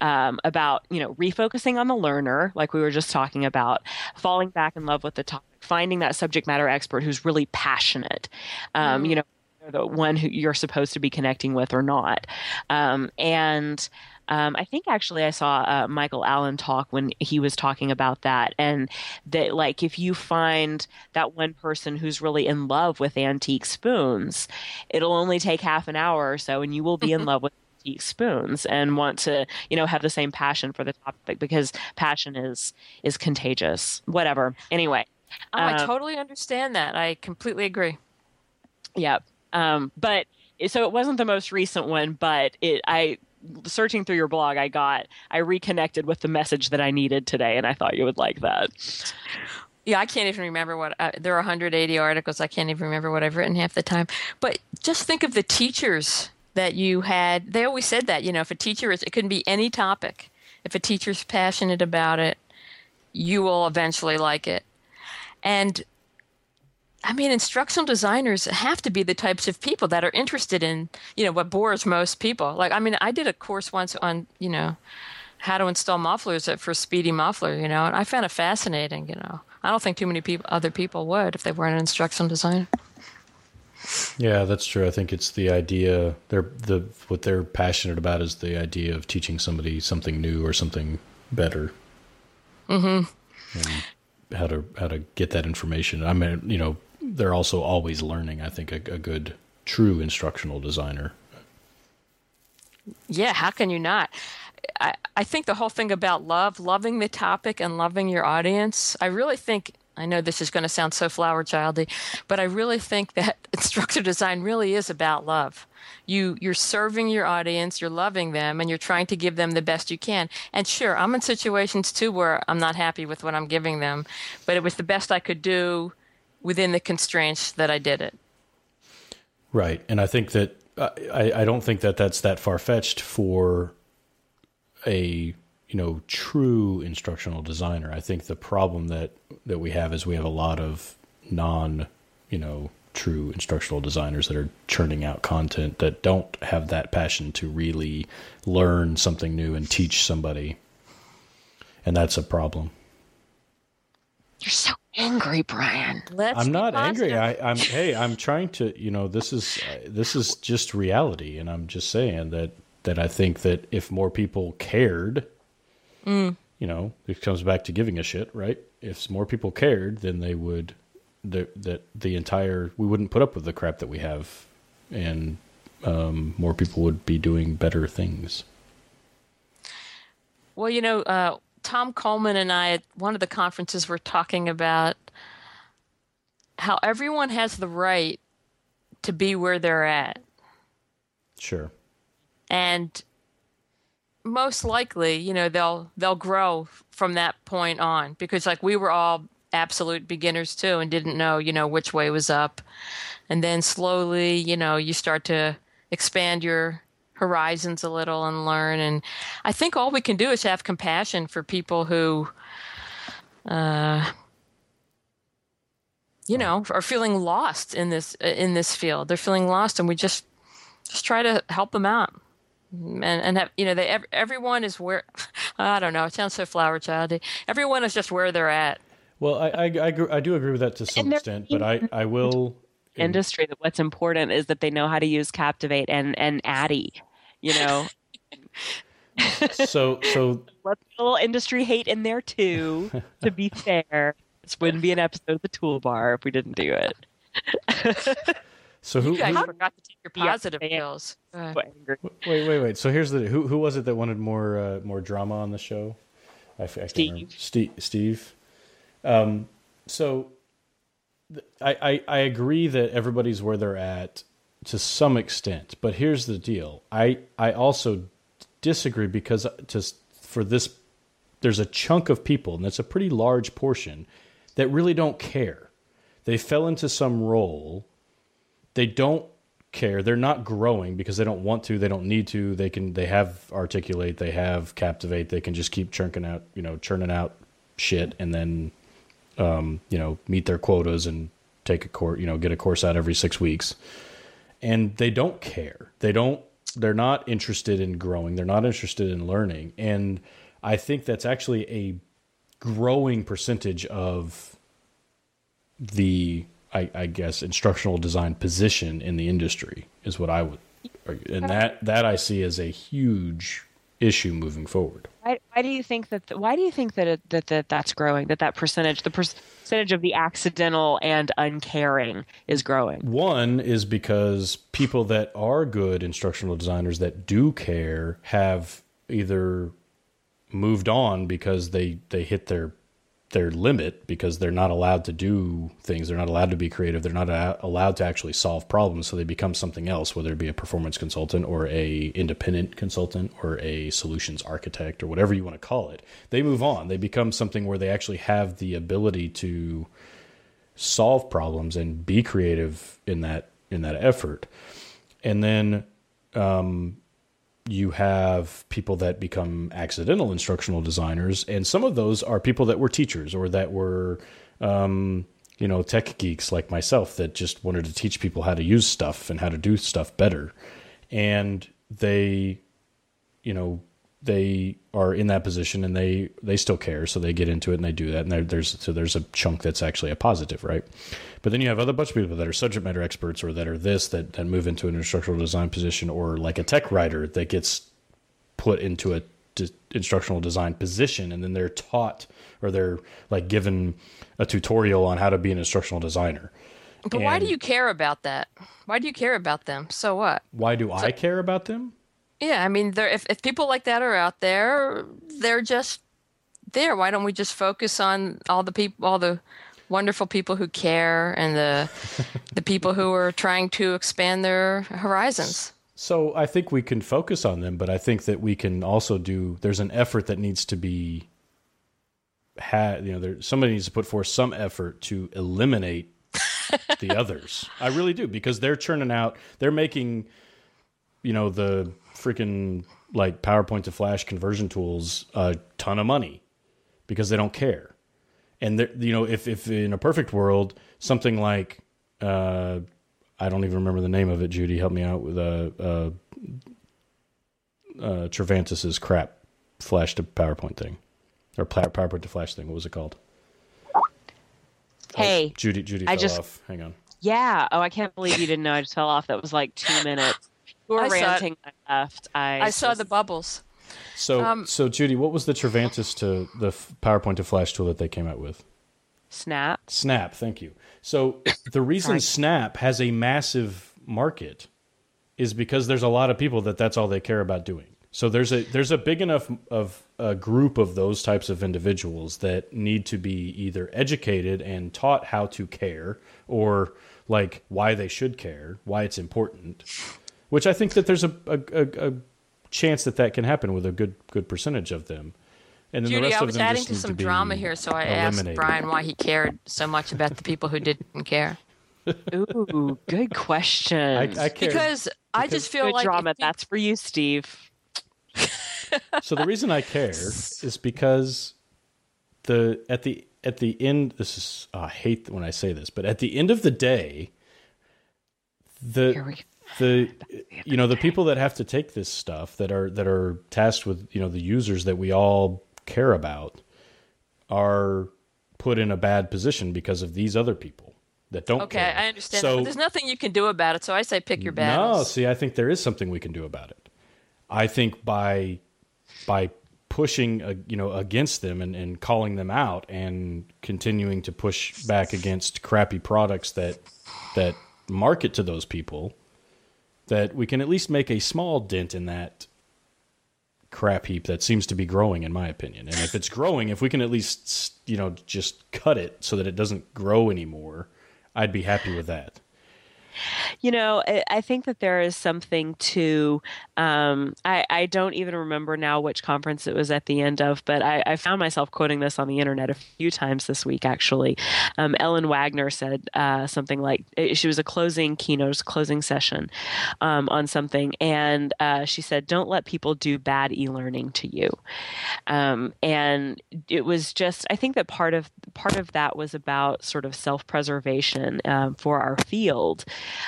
um, about you know refocusing on the learner like we were just talking about falling back in love with the topic finding that subject matter expert who's really passionate um, mm. you know the one who you're supposed to be connecting with or not. Um, and um, I think actually I saw uh, Michael Allen talk when he was talking about that, and that like if you find that one person who's really in love with antique spoons, it'll only take half an hour or so, and you will be in love with antique spoons and want to you know have the same passion for the topic because passion is is contagious. Whatever. Anyway. Oh, I um, totally understand that. I completely agree. Yeah. Um, but so it wasn't the most recent one, but it I searching through your blog, I got I reconnected with the message that I needed today, and I thought you would like that. Yeah, I can't even remember what uh, there are 180 articles. I can't even remember what I've written half the time. But just think of the teachers that you had. They always said that you know, if a teacher is, it can be any topic. If a teacher's passionate about it, you will eventually like it. And I mean, instructional designers have to be the types of people that are interested in, you know, what bores most people. Like, I mean, I did a course once on, you know, how to install mufflers for Speedy Muffler, you know, and I found it fascinating, you know. I don't think too many people, other people would if they weren't an instructional designer. Yeah, that's true. I think it's the idea they're the what they're passionate about is the idea of teaching somebody something new or something better. Mm-hmm. And how to how to get that information. I mean, you know, they're also always learning. I think a, a good, true instructional designer. Yeah, how can you not? I, I think the whole thing about love, loving the topic and loving your audience, I really think I know this is going to sound so flower childy, but I really think that instructor design really is about love. You you're serving your audience, you're loving them, and you're trying to give them the best you can. And sure, I'm in situations too where I'm not happy with what I'm giving them, but it was the best I could do within the constraints that I did it. Right, and I think that uh, I, I don't think that that's that far fetched for a you know true instructional designer. I think the problem that that we have is we have a lot of non you know true instructional designers that are churning out content that don't have that passion to really learn something new and teach somebody, and that's a problem. You're so angry, Brian. Let's I'm not angry. I, am hey, I'm trying to. You know, this is this is just reality, and I'm just saying that that I think that if more people cared, mm. you know, it comes back to giving a shit, right? If more people cared, then they would the, that the entire we wouldn't put up with the crap that we have, and um, more people would be doing better things. Well, you know, uh, Tom Kuhlmann and I at one of the conferences were talking about how everyone has the right to be where they're at. Sure. And most likely, you know, they'll they'll grow from that point on because like we were all absolute beginners too and didn't know, you know, which way was up. And then slowly, you know, you start to expand your horizons a little and learn. And I think all we can do is have compassion for people who, uh, you know, are feeling lost in this in this field. They're feeling lost, and we just just try to help them out. And and have, you know, they everyone is where I don't know. It sounds so flower childy. Everyone is just where they're at. Well, I I, I, I do agree with that to some extent, but I I will industry that what's important is that they know how to use Captivate and and ADDIE, you know. so so let's a little industry hate in there too. To be fair, this wouldn't be an episode of the Toolbar if we didn't do it. So who, you guys who, forgot to take your positive yeah, pills. Uh, wait, wait, wait. So here's the who who was it that wanted more uh, more drama on the show? I, I Steve. Steve. Steve. Um, so I, I, I agree that everybody's where they're at to some extent, but here's the deal. I I also disagree because just for this, there's a chunk of people, and that's a pretty large portion, that really don't care. They fell into some role. They don't care. They're not growing because they don't want to. They don't need to. They can. They have articulate. They have captivate. They can just keep churning out. You know, churning out shit, and then um, you know, meet their quotas and take a course, you know, get a course out every six weeks. And they don't care. They don't, they're not interested in growing. They're not interested in learning. And I think that's actually a growing percentage of the I, I guess instructional design position in the industry is what I would, argue. and that that I see as a huge issue moving forward. Why, why do you think that? Why do you think that, it, that that that's growing? That that percentage, the percentage of the accidental and uncaring, is growing. One is because people that are good instructional designers that do care have either moved on because they they hit their their limit because they're not allowed to do things. They're not allowed to be creative. They're not a- allowed to actually solve problems. So they become something else, whether it be a performance consultant or a independent consultant or a solutions architect or whatever you want to call it. They move on. They become something where they actually have the ability to solve problems and be creative in that in that effort. And then um, you have people that become accidental instructional designers, and some of those are people that were teachers or that were, um, you know, tech geeks like myself that just wanted to teach people how to use stuff and how to do stuff better. And they, you know, they are in that position and they they still care, so they get into it and they do that. And there's so there's a chunk that's actually a positive, right? But then you have other bunch of people that are subject matter experts or that are this that that move into an instructional design position, or like a tech writer that gets put into a d- instructional design position, and then they're taught or they're like given a tutorial on how to be an instructional designer. But why do you care about that? Why do you care about them? So what? Why do I care about them? Yeah, I mean, there if if people like that are out there, they're just there. Why don't we just focus on all the people, all the wonderful people who care, and the the people who are trying to expand their horizons? So I think we can focus on them, but I think that we can also do. There's an effort that needs to be had. You know, there somebody needs to put forth some effort to eliminate the others. I really do because they're churning out. They're making, you know, the freaking like PowerPoint to Flash conversion tools a ton of money because they don't care. And they're- you know, if if in a perfect world, something like uh, I don't even remember the name of it. Judy, help me out with uh, uh, uh, Trivantis's crap Flash to PowerPoint thing, or PowerPoint to Flash thing. What was it called? Hey, Judy, Judy I just- off. Hang on. yeah. Oh, I can't believe you didn't know. I just fell off. That was like two minutes. You were I saw ranting. I left. I I saw the bubbles. So, Um, so Judy, what was the Trivantis to the PowerPoint to Flash tool that they came out with? snap. Snap, thank you. So the reason Snap has a massive market is because there's a lot of people that that's all they care about doing. So there's a there's a big enough of a group of those types of individuals that need to be either educated and taught how to care or like why they should care, why it's important. Which I think that there's a a, a, a chance that that can happen with a good good percentage of them. And then the rest I of was them adding just to need some be drama here, so I eliminated. asked Brian why he cared so much about the people who didn't care. Ooh, good question. I, I care. Because I just feel good like drama. if That's for you, Steve. so the reason I care is because the at the at the end this is oh, I hate when I say this, but at the end of the day, the Here we the you know the people that have to take this stuff that are that are tasked with you know the users that we all care about are put in a bad position because of these other people that don't Okay, care. I understand So, that, but there's nothing you can do about it. So I say pick your no, battles. see, I think there is something we can do about it. I think by by pushing, uh, you know, against them and, and calling them out and continuing to push back against crappy products that that market to those people, that we can at least make a small dent in that crap heap that seems to be growing, in my opinion. And if it's growing, if we can at least, you know, just cut it so that it doesn't grow anymore, I'd be happy with that. You know, I, think that there is something to. Um, I, I don't even remember now which conference it was at the end of, but I, I found myself quoting this on the internet a few times this week. Actually, um, Ellen Wagner said uh, something like eh, she was a closing keynote, closing session um, on something, and uh, she said, "Don't let people do bad e-learning to you." Um, and it was just, I think that part of part of that was about sort of self-preservation um, for our field.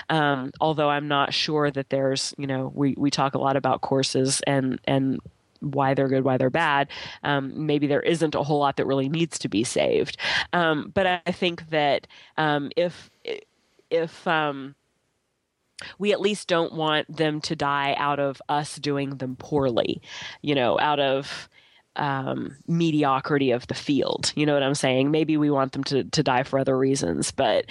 Um, although I'm not sure that there's, you know, we, we talk a lot about courses and and why they're good, why they're bad. Um, maybe there isn't a whole lot that really needs to be saved. Um, but I think that um, if if um, we at least don't want them to die out of us doing them poorly, you know, out of um, mediocrity of the field. You know what I'm saying? Maybe we want them to, to die for other reasons, but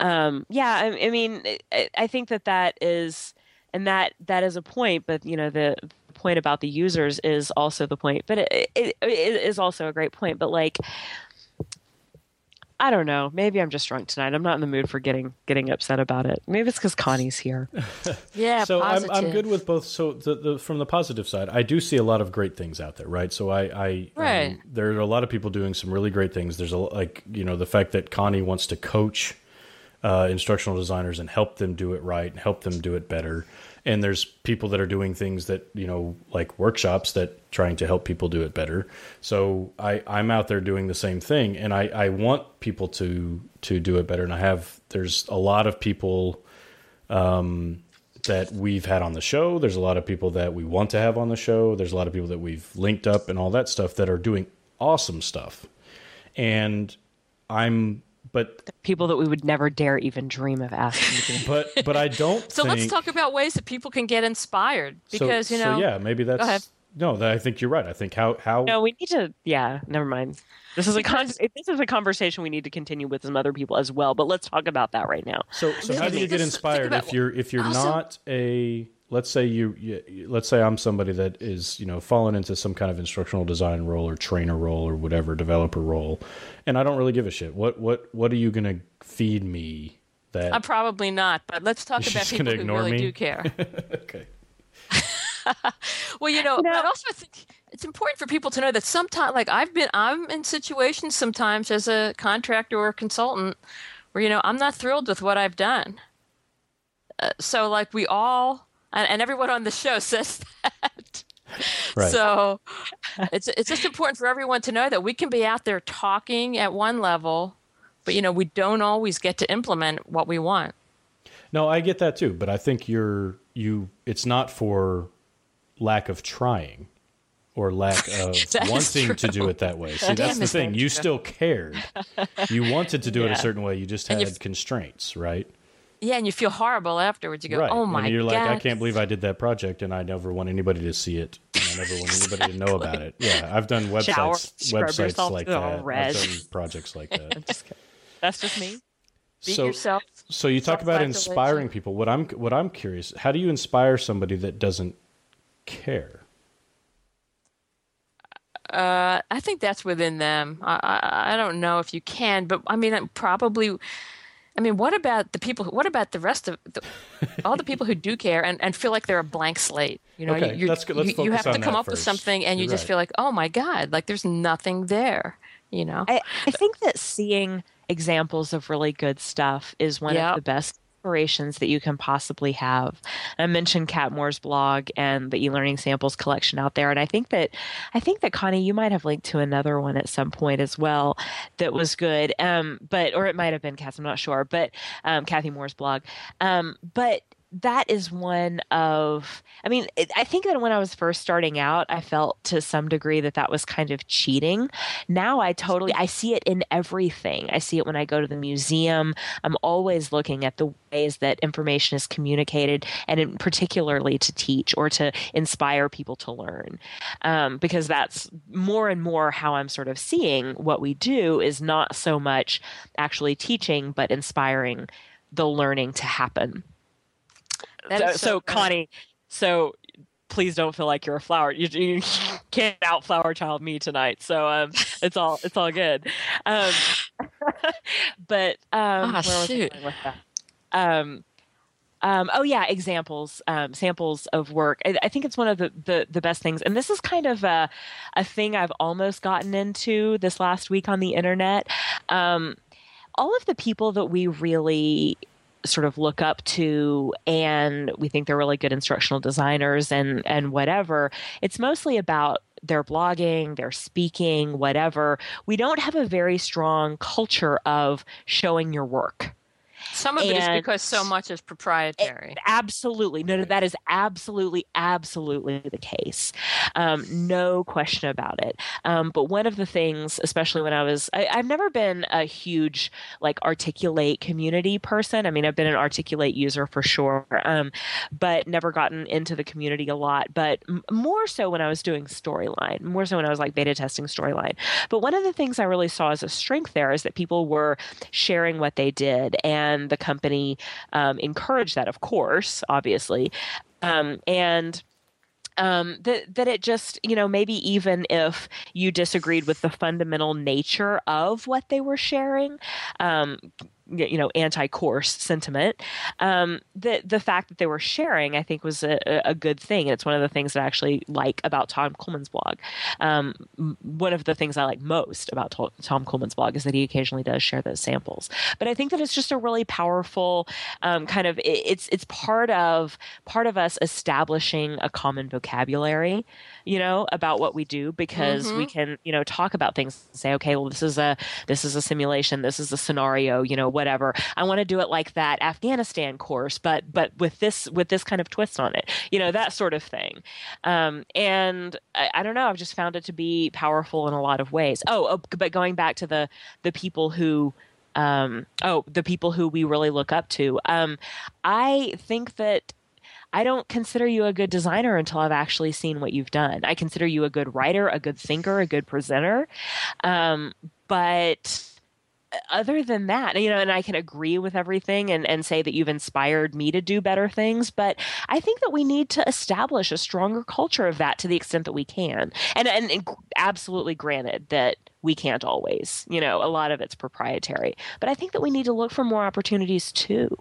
um, yeah, I, I mean, I, I, think that that is, and that that is a point. But you know, the point about the users is also the point. But it, it, it is also a great point. But like, I don't know. Maybe I'm just drunk tonight. I'm not in the mood for getting getting upset about it. Maybe it's because Connie's here. yeah. So I'm I'm good with both. So the, the from the positive side, I do see a lot of great things out there, right? So I I um, right. Um, there are a lot of people doing some really great things. There's a like you know the fact that Connie wants to coach uh, instructional designers and help them do it right and help them do it better and there's people that are doing things that you know like workshops that trying to help people do it better. So i i'm out there doing the same thing and i i want people to to do it better. And i have there's a lot of people um that we've had on the show. There's a lot of people that we want to have on the show. There's a lot of people that we've linked up and all that stuff that are doing awesome stuff. And i'm but people that we would never dare even dream of asking. but but I don't. so think, let's talk about ways that people can get inspired because so, you know. So yeah, maybe that's. No, I think you're right. I think how how. No, we need to. Yeah, never mind. This is a con- this is a conversation we need to continue with some other people as well. But let's talk about that right now. So so how do you get inspired if you're if you're also, not a let's say you, you, let's say I'm somebody that is you know fallen into some kind of instructional design role or trainer role or whatever developer role, and I don't really give a shit. What what what are you gonna feed me? That I'm probably not, but let's talk about people who really me? do care. okay. well, you know, no. I also think it's important for people to know that sometimes, like I've been, I'm in situations sometimes as a contractor or a consultant where you know I'm not thrilled with what I've done. Uh, so, like we all and, and everyone on the show says that. Right. So it's it's just important for everyone to know that we can be out there talking at one level, but you know we don't always get to implement what we want. No, I get that too, but I think you're you. It's not for lack of trying or lack of wanting to do it that way. See, that's the thing. You still cared. You wanted to do yeah. it a certain way. You just had constraints, right? Yeah, and you feel horrible afterwards. You go, right. "Oh my god!" You're God. like, "I can't believe I did that project, and I never want anybody to see it, and I never want anybody to know about it." Yeah, I've done websites, websites like that. Red. I've done projects like that. just That's just me. Beat so, yourself. So you talk about inspiring people. What I'm what I'm curious, how do you inspire somebody that doesn't care? Uh, I think that's within them. I, I I don't know if you can, but I mean, probably I mean, what about the people? Who, what about the rest of the, all the people who do care and, and feel like they're a blank slate? You know, okay, you, that's good. Let's you, you have to come up first. with something, and You're you just right. feel like, oh my god, like there's nothing there. You know, I, I think that seeing examples of really good stuff is one yep. of the best inspirations that you can possibly have. I mentioned Kat Moore's blog and the e-learning samples collection out there, and I think that I think that Connie, you might have linked to another one at some point as well that was good. Um, but or it might have been Kat's, I'm not sure, but um, Cathy Moore's blog. Um, but that is one of i mean it, i think that when i was first starting out i felt to some degree that that was kind of cheating. Now i totally i see it in everything. I see it when i go to the museum. I'm always looking at the ways that information is communicated and in particularly to teach or to inspire people to learn um, because that's more and more how i'm sort of seeing what we do is not so much actually teaching but inspiring the learning to happen so, so, so Connie, so please don't feel like you're a flower. You, you can't out flower child me tonight. So um, it's all it's all good. Um, but um, oh, shoot. Um, um, oh yeah, examples, um, samples of work. I, I, think it's one of the, the, the best things, and this is kind of a, a thing I've almost gotten into this last week on the internet. Um, all of the people that we really sort of look up to and we think they're really good instructional designers and and whatever. It's mostly about their blogging their speaking whatever. We don't have a very strong culture of showing your work Some of it is because so much is proprietary. Absolutely. No, no, that is absolutely, absolutely the case. Um, no question about it. Um, but one of the things, especially when I was, I, I've never been a huge like articulate community person. I mean, I've been an articulate user for sure, um, but never gotten into the community a lot. But m- more so when I was doing storyline, more so when I was like beta testing storyline. But one of the things I really saw as a strength there is that people were sharing what they did, and the company um, encouraged that, of course, obviously, um, and. Um, that that it just you know maybe even if you disagreed with the fundamental nature of what they were sharing, um, you know anti-course sentiment, um, the the fact that they were sharing I think was a, a good thing. And it's one of the things that I actually like about Tom Kuhlmann's blog. Um, one of the things I like most about Tom Kuhlmann's blog is that he occasionally does share those samples. But I think that it's just a really powerful um, kind of it, it's it's part of part of us establishing a common vocabulary, you know, about what we do because we can you know talk about things and say, okay, well this is a this is a simulation, this is a scenario, you know, whatever. I want to do it like that Afghanistan course, but but with this with this kind of twist on it, you know, that sort of thing. Um, and I, I don't know, I've just found it to be powerful in a lot of ways. Oh, oh but going back to the the people who um, oh, the people who we really look up to. Um, I think that I don't consider you a good designer until I've actually seen what you've done. I consider you a good writer, a good thinker, a good presenter. Um, but other than that, you know, and I can agree with everything and, and say that you've inspired me to do better things, but I think that we need to establish a stronger culture of that to the extent that we can. And, and, and absolutely granted that we can't always, you know, a lot of it's proprietary, but I think that we need to look for more opportunities too.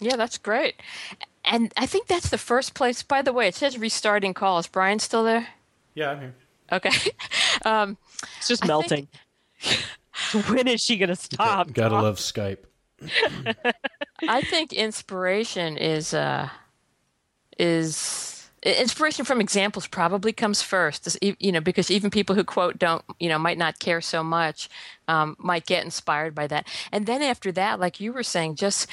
Yeah, that's great. And I think that's the first place. By the way, it says restarting call. Is Brian still there? Yeah, I'm here. Okay. um, It's just I melting. when is she going to stop? Gotta love Skype. I think inspiration is uh, is inspiration from examples probably comes first. You know, because even people who quote don't, you know, might not care so much, um, might get inspired by that. And then after that, like you were saying, just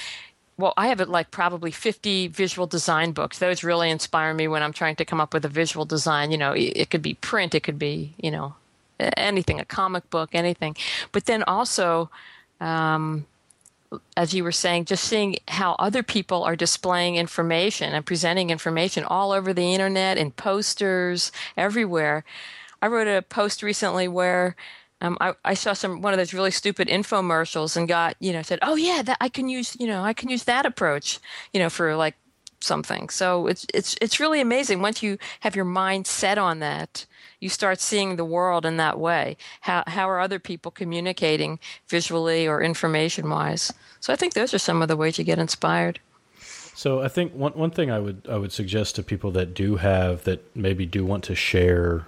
well, I have like probably 50 visual design books. Those really inspire me when I'm trying to come up with a visual design. You know, it it could be print, it could be, you know, anything, a comic book, anything. But then also, um, as you were saying, just seeing how other people are displaying information and presenting information all over the internet in posters everywhere. I wrote a post recently where um, I, I saw some one of those really stupid infomercials and got you know said, oh yeah, that I can use you know I can use that approach you know for like something. So it's it's it's really amazing once you have your mind set on that. You start seeing the world in that way. How how are other people communicating visually or information wise? So I think those are some of the ways you get inspired. So I think one one thing I would I would suggest to people that do have that maybe do want to share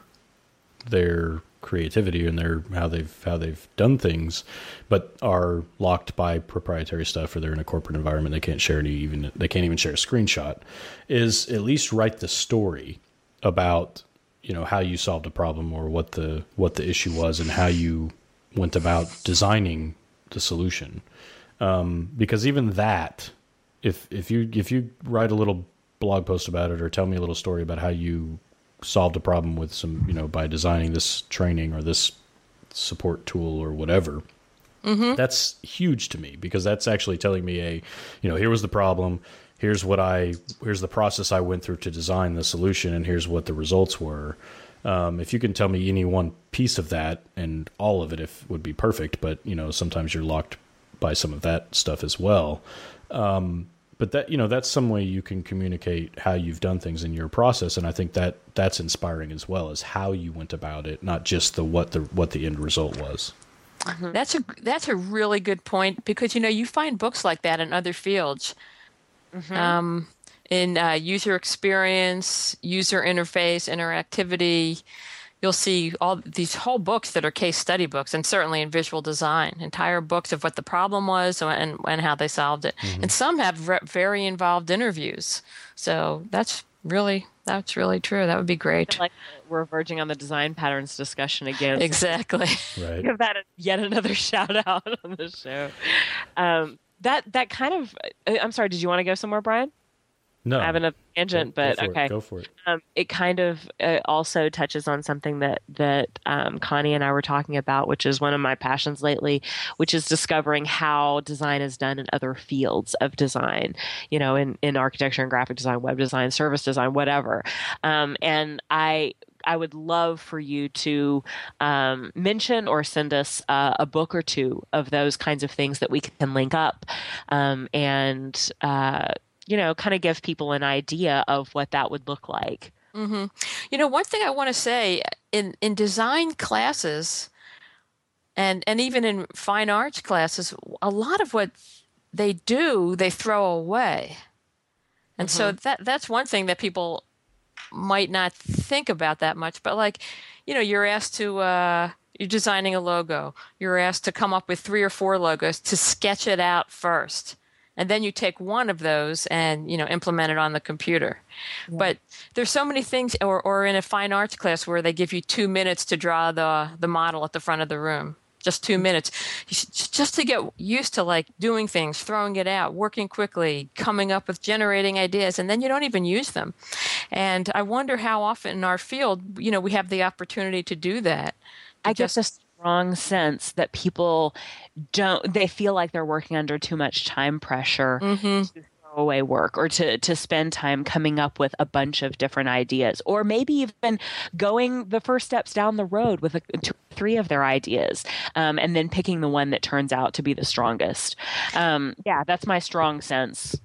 their creativity and their how they've how they've done things, but are locked by proprietary stuff or they're in a corporate environment they can't share any even they can't even share a screenshot, is at least write the story about you know how you solved a problem or what the what the issue was and how you went about designing the solution. Um, because even that if if you if you write a little blog post about it or tell me a little story about how you solved a problem with some you know by designing this training or this support tool or whatever. That's huge to me because that's actually telling me a you know here was the problem. Here's what i here's the process i went through to design the solution and here's what the results were. Um, if you can tell me any one piece of that and all of it if would be perfect but you know sometimes you're locked by some of that stuff as well. Um, but that you know that's some way you can communicate how you've done things in your process and i think that that's inspiring as well as how you went about it not just the what the what the end result was. That's a that's a really good point because you know you find books like that in other fields, um, in uh, user experience, user interface, interactivity. You'll see all these whole books that are case study books, and certainly in visual design, entire books of what the problem was and and how they solved it. And some have re- very involved interviews. So that's really that's really true. That would be great. Like we're verging on the design patterns discussion again. Exactly. right give that a, yet another shout out on the show. Um, that that kind of uh, I'm sorry, did you want to go somewhere, Brian? No, I have another tangent, Go- go but it, okay. go for it. Um, it kind of uh, also touches on something that that um, Connie and I were talking about, which is one of my passions lately, which is discovering how design is done in other fields of design. You know, in in architecture and graphic design, web design, service design, whatever. Um, and I I would love for you to um, mention or send us uh, a book or two of those kinds of things that we can link up um, and uh, you know kind of give people an idea of what that would look like. hmm You know, one thing I want to say in in design classes, and and even in fine arts classes, a lot of what they do they throw away, and so that that's one thing that people might not think about that much. But like, you know, you're asked to. Uh, you're designing a logo. You're asked to come up with three or four logos to sketch it out first. And then you take one of those and, you know, implement it on the computer. But there's so many things or, or in a fine arts class where they give you two minutes to draw the, the model at the front of the room. Just two minutes. Just to get used to like doing things, throwing it out, working quickly, coming up with generating ideas, and then you don't even use them. And I wonder how often in our field, you know, we have the opportunity to do that. I get a strong sense that people don't they feel like they're working under too much time pressure to throw away work or to to spend time coming up with a bunch of different ideas or maybe even going the first steps down the road with a, two, three of their ideas um, and then picking the one that turns out to be the strongest um, yeah that's my strong sense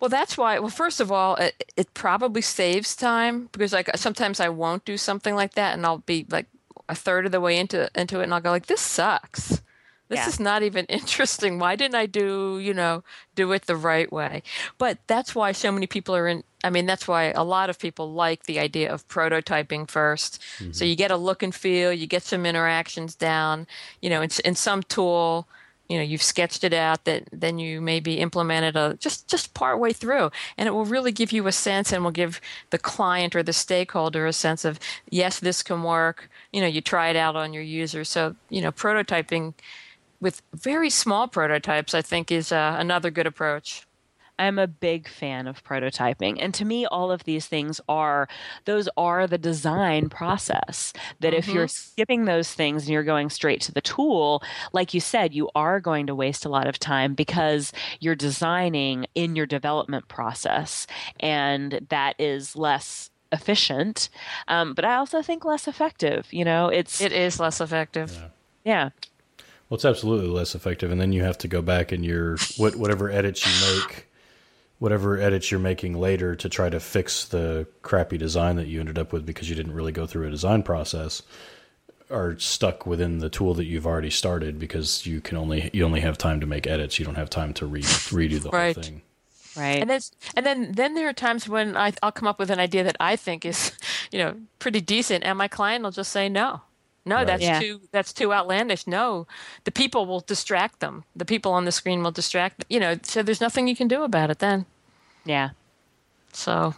Well, that's why. Well, first of all, it, it probably saves time because like sometimes I won't do something like that, and I'll be like a third of the way into into it, and I'll go like, "This sucks. This Yeah. is not even interesting. Why didn't I do you know do it the right way?" But that's why so many people are in. I mean, that's why a lot of people like the idea of prototyping 1st So mm-hmm. you get a look and feel, you get some interactions down. You know, in, in some tool you know you've sketched it out that then you maybe implement it a, just just part way through. And it will really give you a sense and will give the client or the stakeholder a sense of yes this can work. You know you try it out on your user. So you know prototyping with very small prototypes i think is uh, another good approach I'm a big fan of prototyping. And to me, all of these things are, those are the design process. That if you're skipping those things and you're going straight to the tool, like you said, you are going to waste a lot of time because you're designing in your development process. And that is less efficient. Um, but I also think less effective. You know, it's, it is less effective yeah. Well, it's absolutely less effective, and then you have to go back and your what whatever edits you make, whatever edits you're making later to try to fix the crappy design that you ended up with because you didn't really go through a design process, are stuck within the tool that you've already started because you can only you only have time to make edits. You don't have time to re- redo the Right. whole thing. Right. and then and then then there are times when I, I'll come up with an idea that I think is, you know, pretty decent, and my client will just say no, no, Right. that's Yeah. too that's too outlandish. No, the people will distract them. The people on the screen will distract. You know, so there's nothing you can do about it then. yeah. So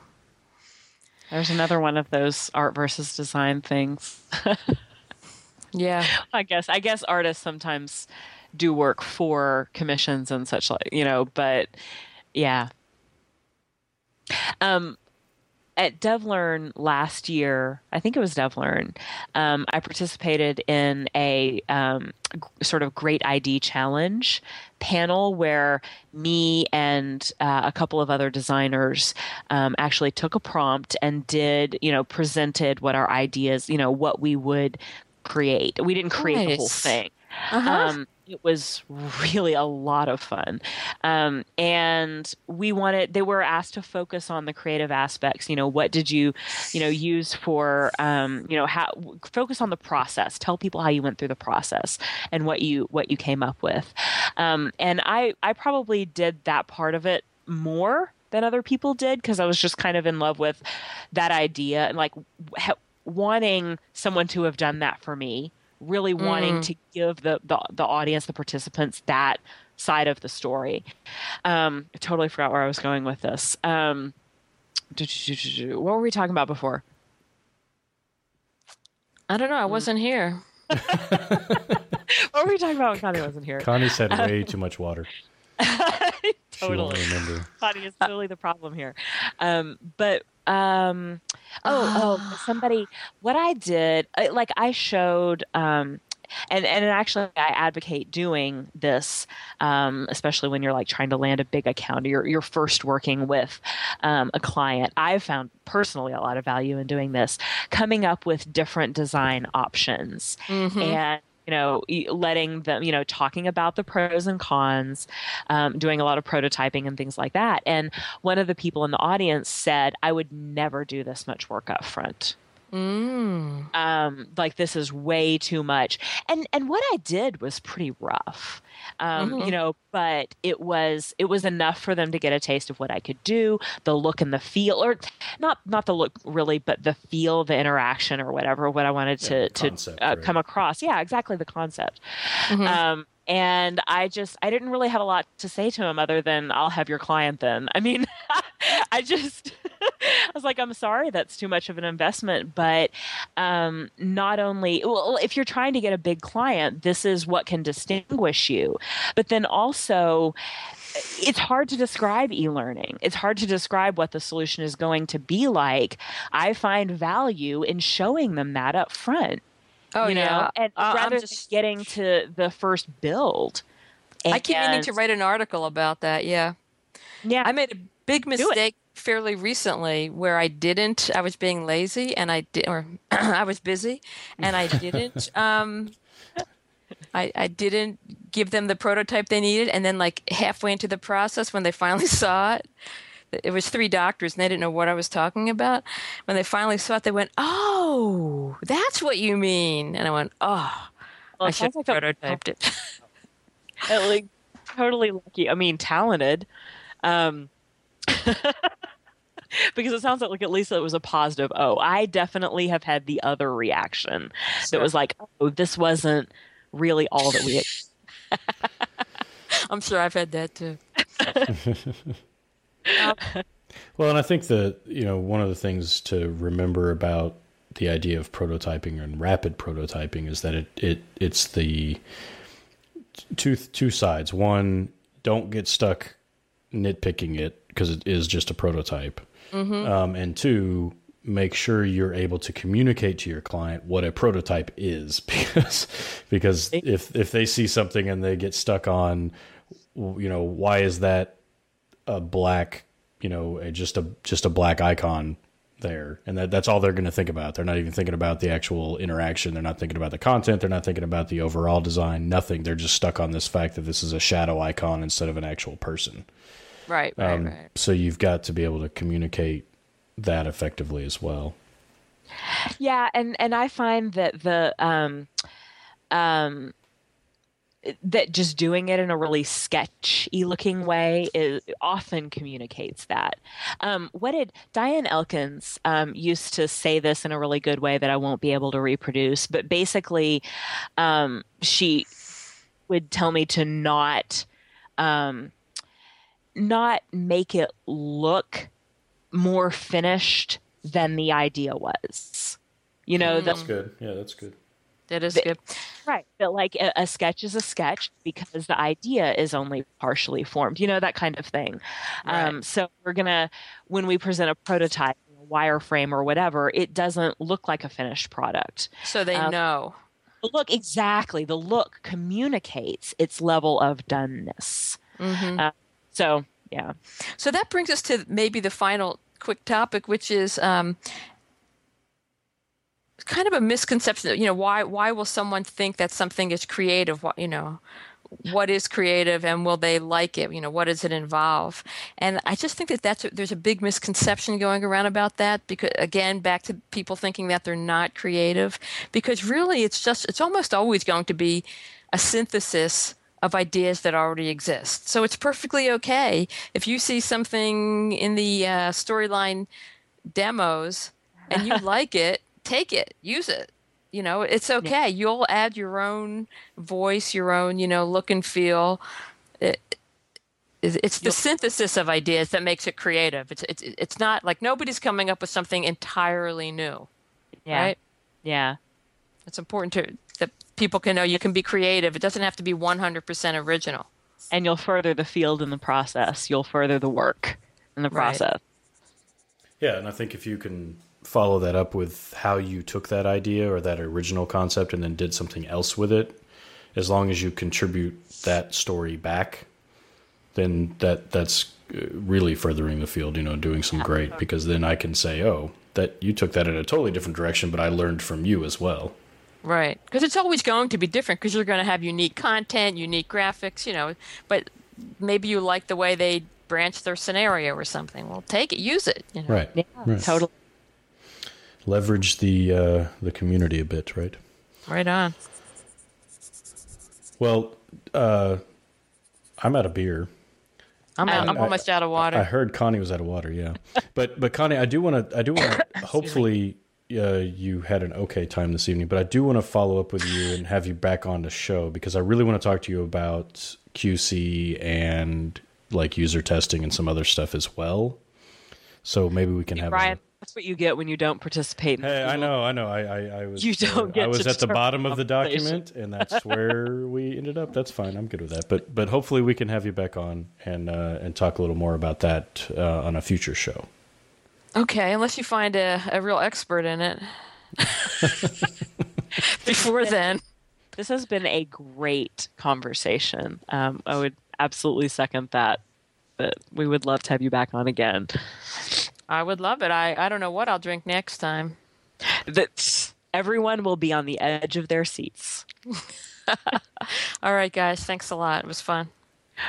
There's another one of those art versus design things. yeah, I guess I guess artists sometimes do work for commissions and such like you know, but yeah. Um, at DevLearn last year, I think it was DevLearn, um, I participated in a um, g- sort of great ID challenge panel where me and uh, a couple of other designers um, actually took a prompt and did, you know, presented what our ideas, you know, what we would create. We didn't create the whole thing. Uh-huh. Um, it was really a lot of fun. Um, and we wanted, they were asked to focus on the creative aspects. You know, what did you, you know, use for, um, you know, how, focus on the process. Tell people how you went through the process and what you, what you came up with. Um, and I, I probably did that part of it more than other people did because I was just kind of in love with that idea and like ha- wanting someone to have done that for me really wanting to give the, the the audience the participants that side of the story um I totally forgot where i was going with this um what were we talking about before I don't know. I wasn't here. what were we talking about when connie wasn't here Connie said way too much water. She won't totally. remember. Connie is totally the problem here. Um, but um, oh, oh, somebody. What I did, like I showed. Um, and and actually, I advocate doing this, um, especially when you're like trying to land a big account. Or you're you're first working with um, a client. I've found personally a lot of value in doing this, coming up with different design options and you know letting them you know talking about the pros and cons um, doing a lot of prototyping and things like that. And one of the people in the audience said i would never do this much work up front Mm. um, like this is way too much and and what i did was pretty rough um, Mhm. you know but it was it was enough for them to get a taste of what i could do the look and the feel or not not the look really but the feel the interaction or whatever what i wanted Yeah, to the to uh, right. come across yeah exactly the concept Mhm. um, and I just I didn't really have a lot to say to him other than I'll have your client then. I mean, I just I was like I'm sorry that's too much of an investment, but um, not only well if you're trying to get a big client, this is what can distinguish you, but then also it's hard to describe e-learning. It's hard to describe what the solution is going to be like. I find value in showing them that up front Oh you know, yeah, and Uh, I'm rather just- than getting to the first build. I keep meaning to write an article about that. Yeah. Yeah, I made a big mistake fairly recently where I didn't. I was being lazy and I did, or I was busy and I didn't. um, I I didn't give them the prototype they needed, and then like halfway into the process, when they finally saw it. It was three doctors, and they didn't know what I was talking about. When they finally saw it, they went, "Oh, that's what you mean." And I went, "Oh, Well, I it should have like a- prototyped it." uh, like totally lucky. I mean, talented. Um, because it sounds like at least it was a positive. Oh, I definitely have had the other reaction that was like, oh, this wasn't really all that we. I'm sure I've had that too. Um, well, and I think that you know one of the things to remember about the idea of prototyping and rapid prototyping is that it, it it's the two two sides. One, don't get stuck nitpicking it because it is just a prototype, um, and two, make sure you're able to communicate to your client what a prototype is because because if if they see something and they get stuck on you know why is that a black you know a, just a just a black icon there? And that, that's all they're going to think about. They're not even thinking about the actual interaction. They're not thinking about the content. They're not thinking about the overall design. Nothing. They're just stuck on this fact that this is a shadow icon instead of an actual person Right, right, um, right. so you've got to be able to communicate that effectively as well Yeah, and and I find that the um, um, that just doing it in a really sketchy looking way is often communicates that. Um, what did Diane Elkins um, used to say this in a really good way that I won't be able to reproduce, but basically, um, she would tell me to not um, not make it look more finished than the idea was. You know, the, that's good yeah that's good That is the- good. Right. That like a, a sketch is a sketch because the idea is only partially formed, you know, that kind of thing. Um, so we're going to, when we present a prototype, a wireframe or whatever, it doesn't look like a finished product. So they Um, know. The look, exactly. The look communicates its level of doneness. hmm Uh, so, yeah. So that brings us to maybe the final quick topic, which is um, kind of a misconception. You know, why why will someone think that something is creative? What you know, what is creative, and will they like it? You know, what does it involve? And I just think that that's a, there's a big misconception going around about that. Because again, back to people thinking that they're not creative, because really, it's just it's almost always going to be a synthesis of ideas that already exist. So it's perfectly okay if you see something in the uh, storyline demos and you like it, take it, use it. You know, it's okay. You'll add your own voice, your own, you know, look and feel. It, it's the synthesis of ideas that makes it creative. It's it's it's not like nobody's coming up with something entirely new, Yeah. right? Yeah. It's important to people can know you can be creative. It doesn't have to be 100% original. and you'll further the field in the process. You'll further the work in the Right. process. Yeah, and I think if you can follow that up with how you took that idea or that original concept and then did something else with it, as long as you contribute that story back, then that that's uh, really furthering the field, you know, doing some great because then I can say, "Oh, that you took that in a totally different direction, but I learned from you as well." Right. Because it's always going to be different because you're going to have unique content, unique graphics, you know, but maybe you like the way they branch their scenario or something. Well, take it, use it. You know? Right. Yeah, Right. totally. Leverage the uh, the community a bit, right? Right on. Well, uh, I'm out of beer. I'm, Um, I'm almost out of water. I heard Connie was out of water. Yeah, but but Connie, I do want to. I do want to. hopefully, uh, you had an okay time this evening. But I do want to follow up with you and have you back on the show because I really want to talk to you about QC and like user testing and some other stuff as well. So maybe we can have. Brian, A, that's what you get when you don't participate in the Hey, I know, I know. I, I, I was. You don't uh, get I was at the bottom of the document, and that's where we ended up. That's fine. I'm good with that. But but hopefully we can have you back on and uh, and talk a little more about that uh, on a future show. Okay, unless you find a, a real expert in it. Before then. This has been a great conversation. Um, I would absolutely second that. That we would love to have you back on again. I would love it. I, I don't know what I'll drink next time. That everyone will be on the edge of their seats. All right, guys. Thanks a lot. It was fun.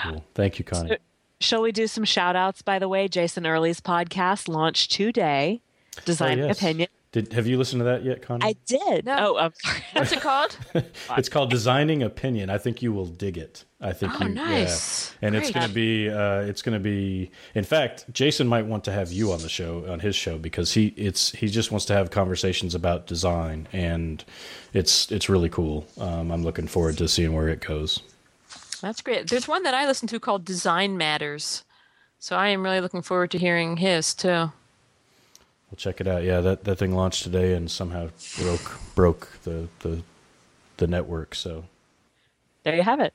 Cool. Thank you, Connie. Shall we do some shout outs, by the way? Jason Early's podcast launched today. Design Oh, yes. Opinion. Did have you listened to that yet, Connie? I did. No. Oh, I'm. What's it called? it's called Designing Opinion. I think you will dig it. I think Oh, you. nice. Yeah. And it's going to be. Uh, it's going to be. In fact, Jason might want to have you on the show on his show because he it's he just wants to have conversations about design and it's it's really cool. Um, I'm looking forward to seeing where it goes. That's great. There's one that I listen to called Design Matters. So I am really looking forward to hearing his too. We'll check it out. Yeah, that, that thing launched today and somehow broke broke the the the network. So There you have it.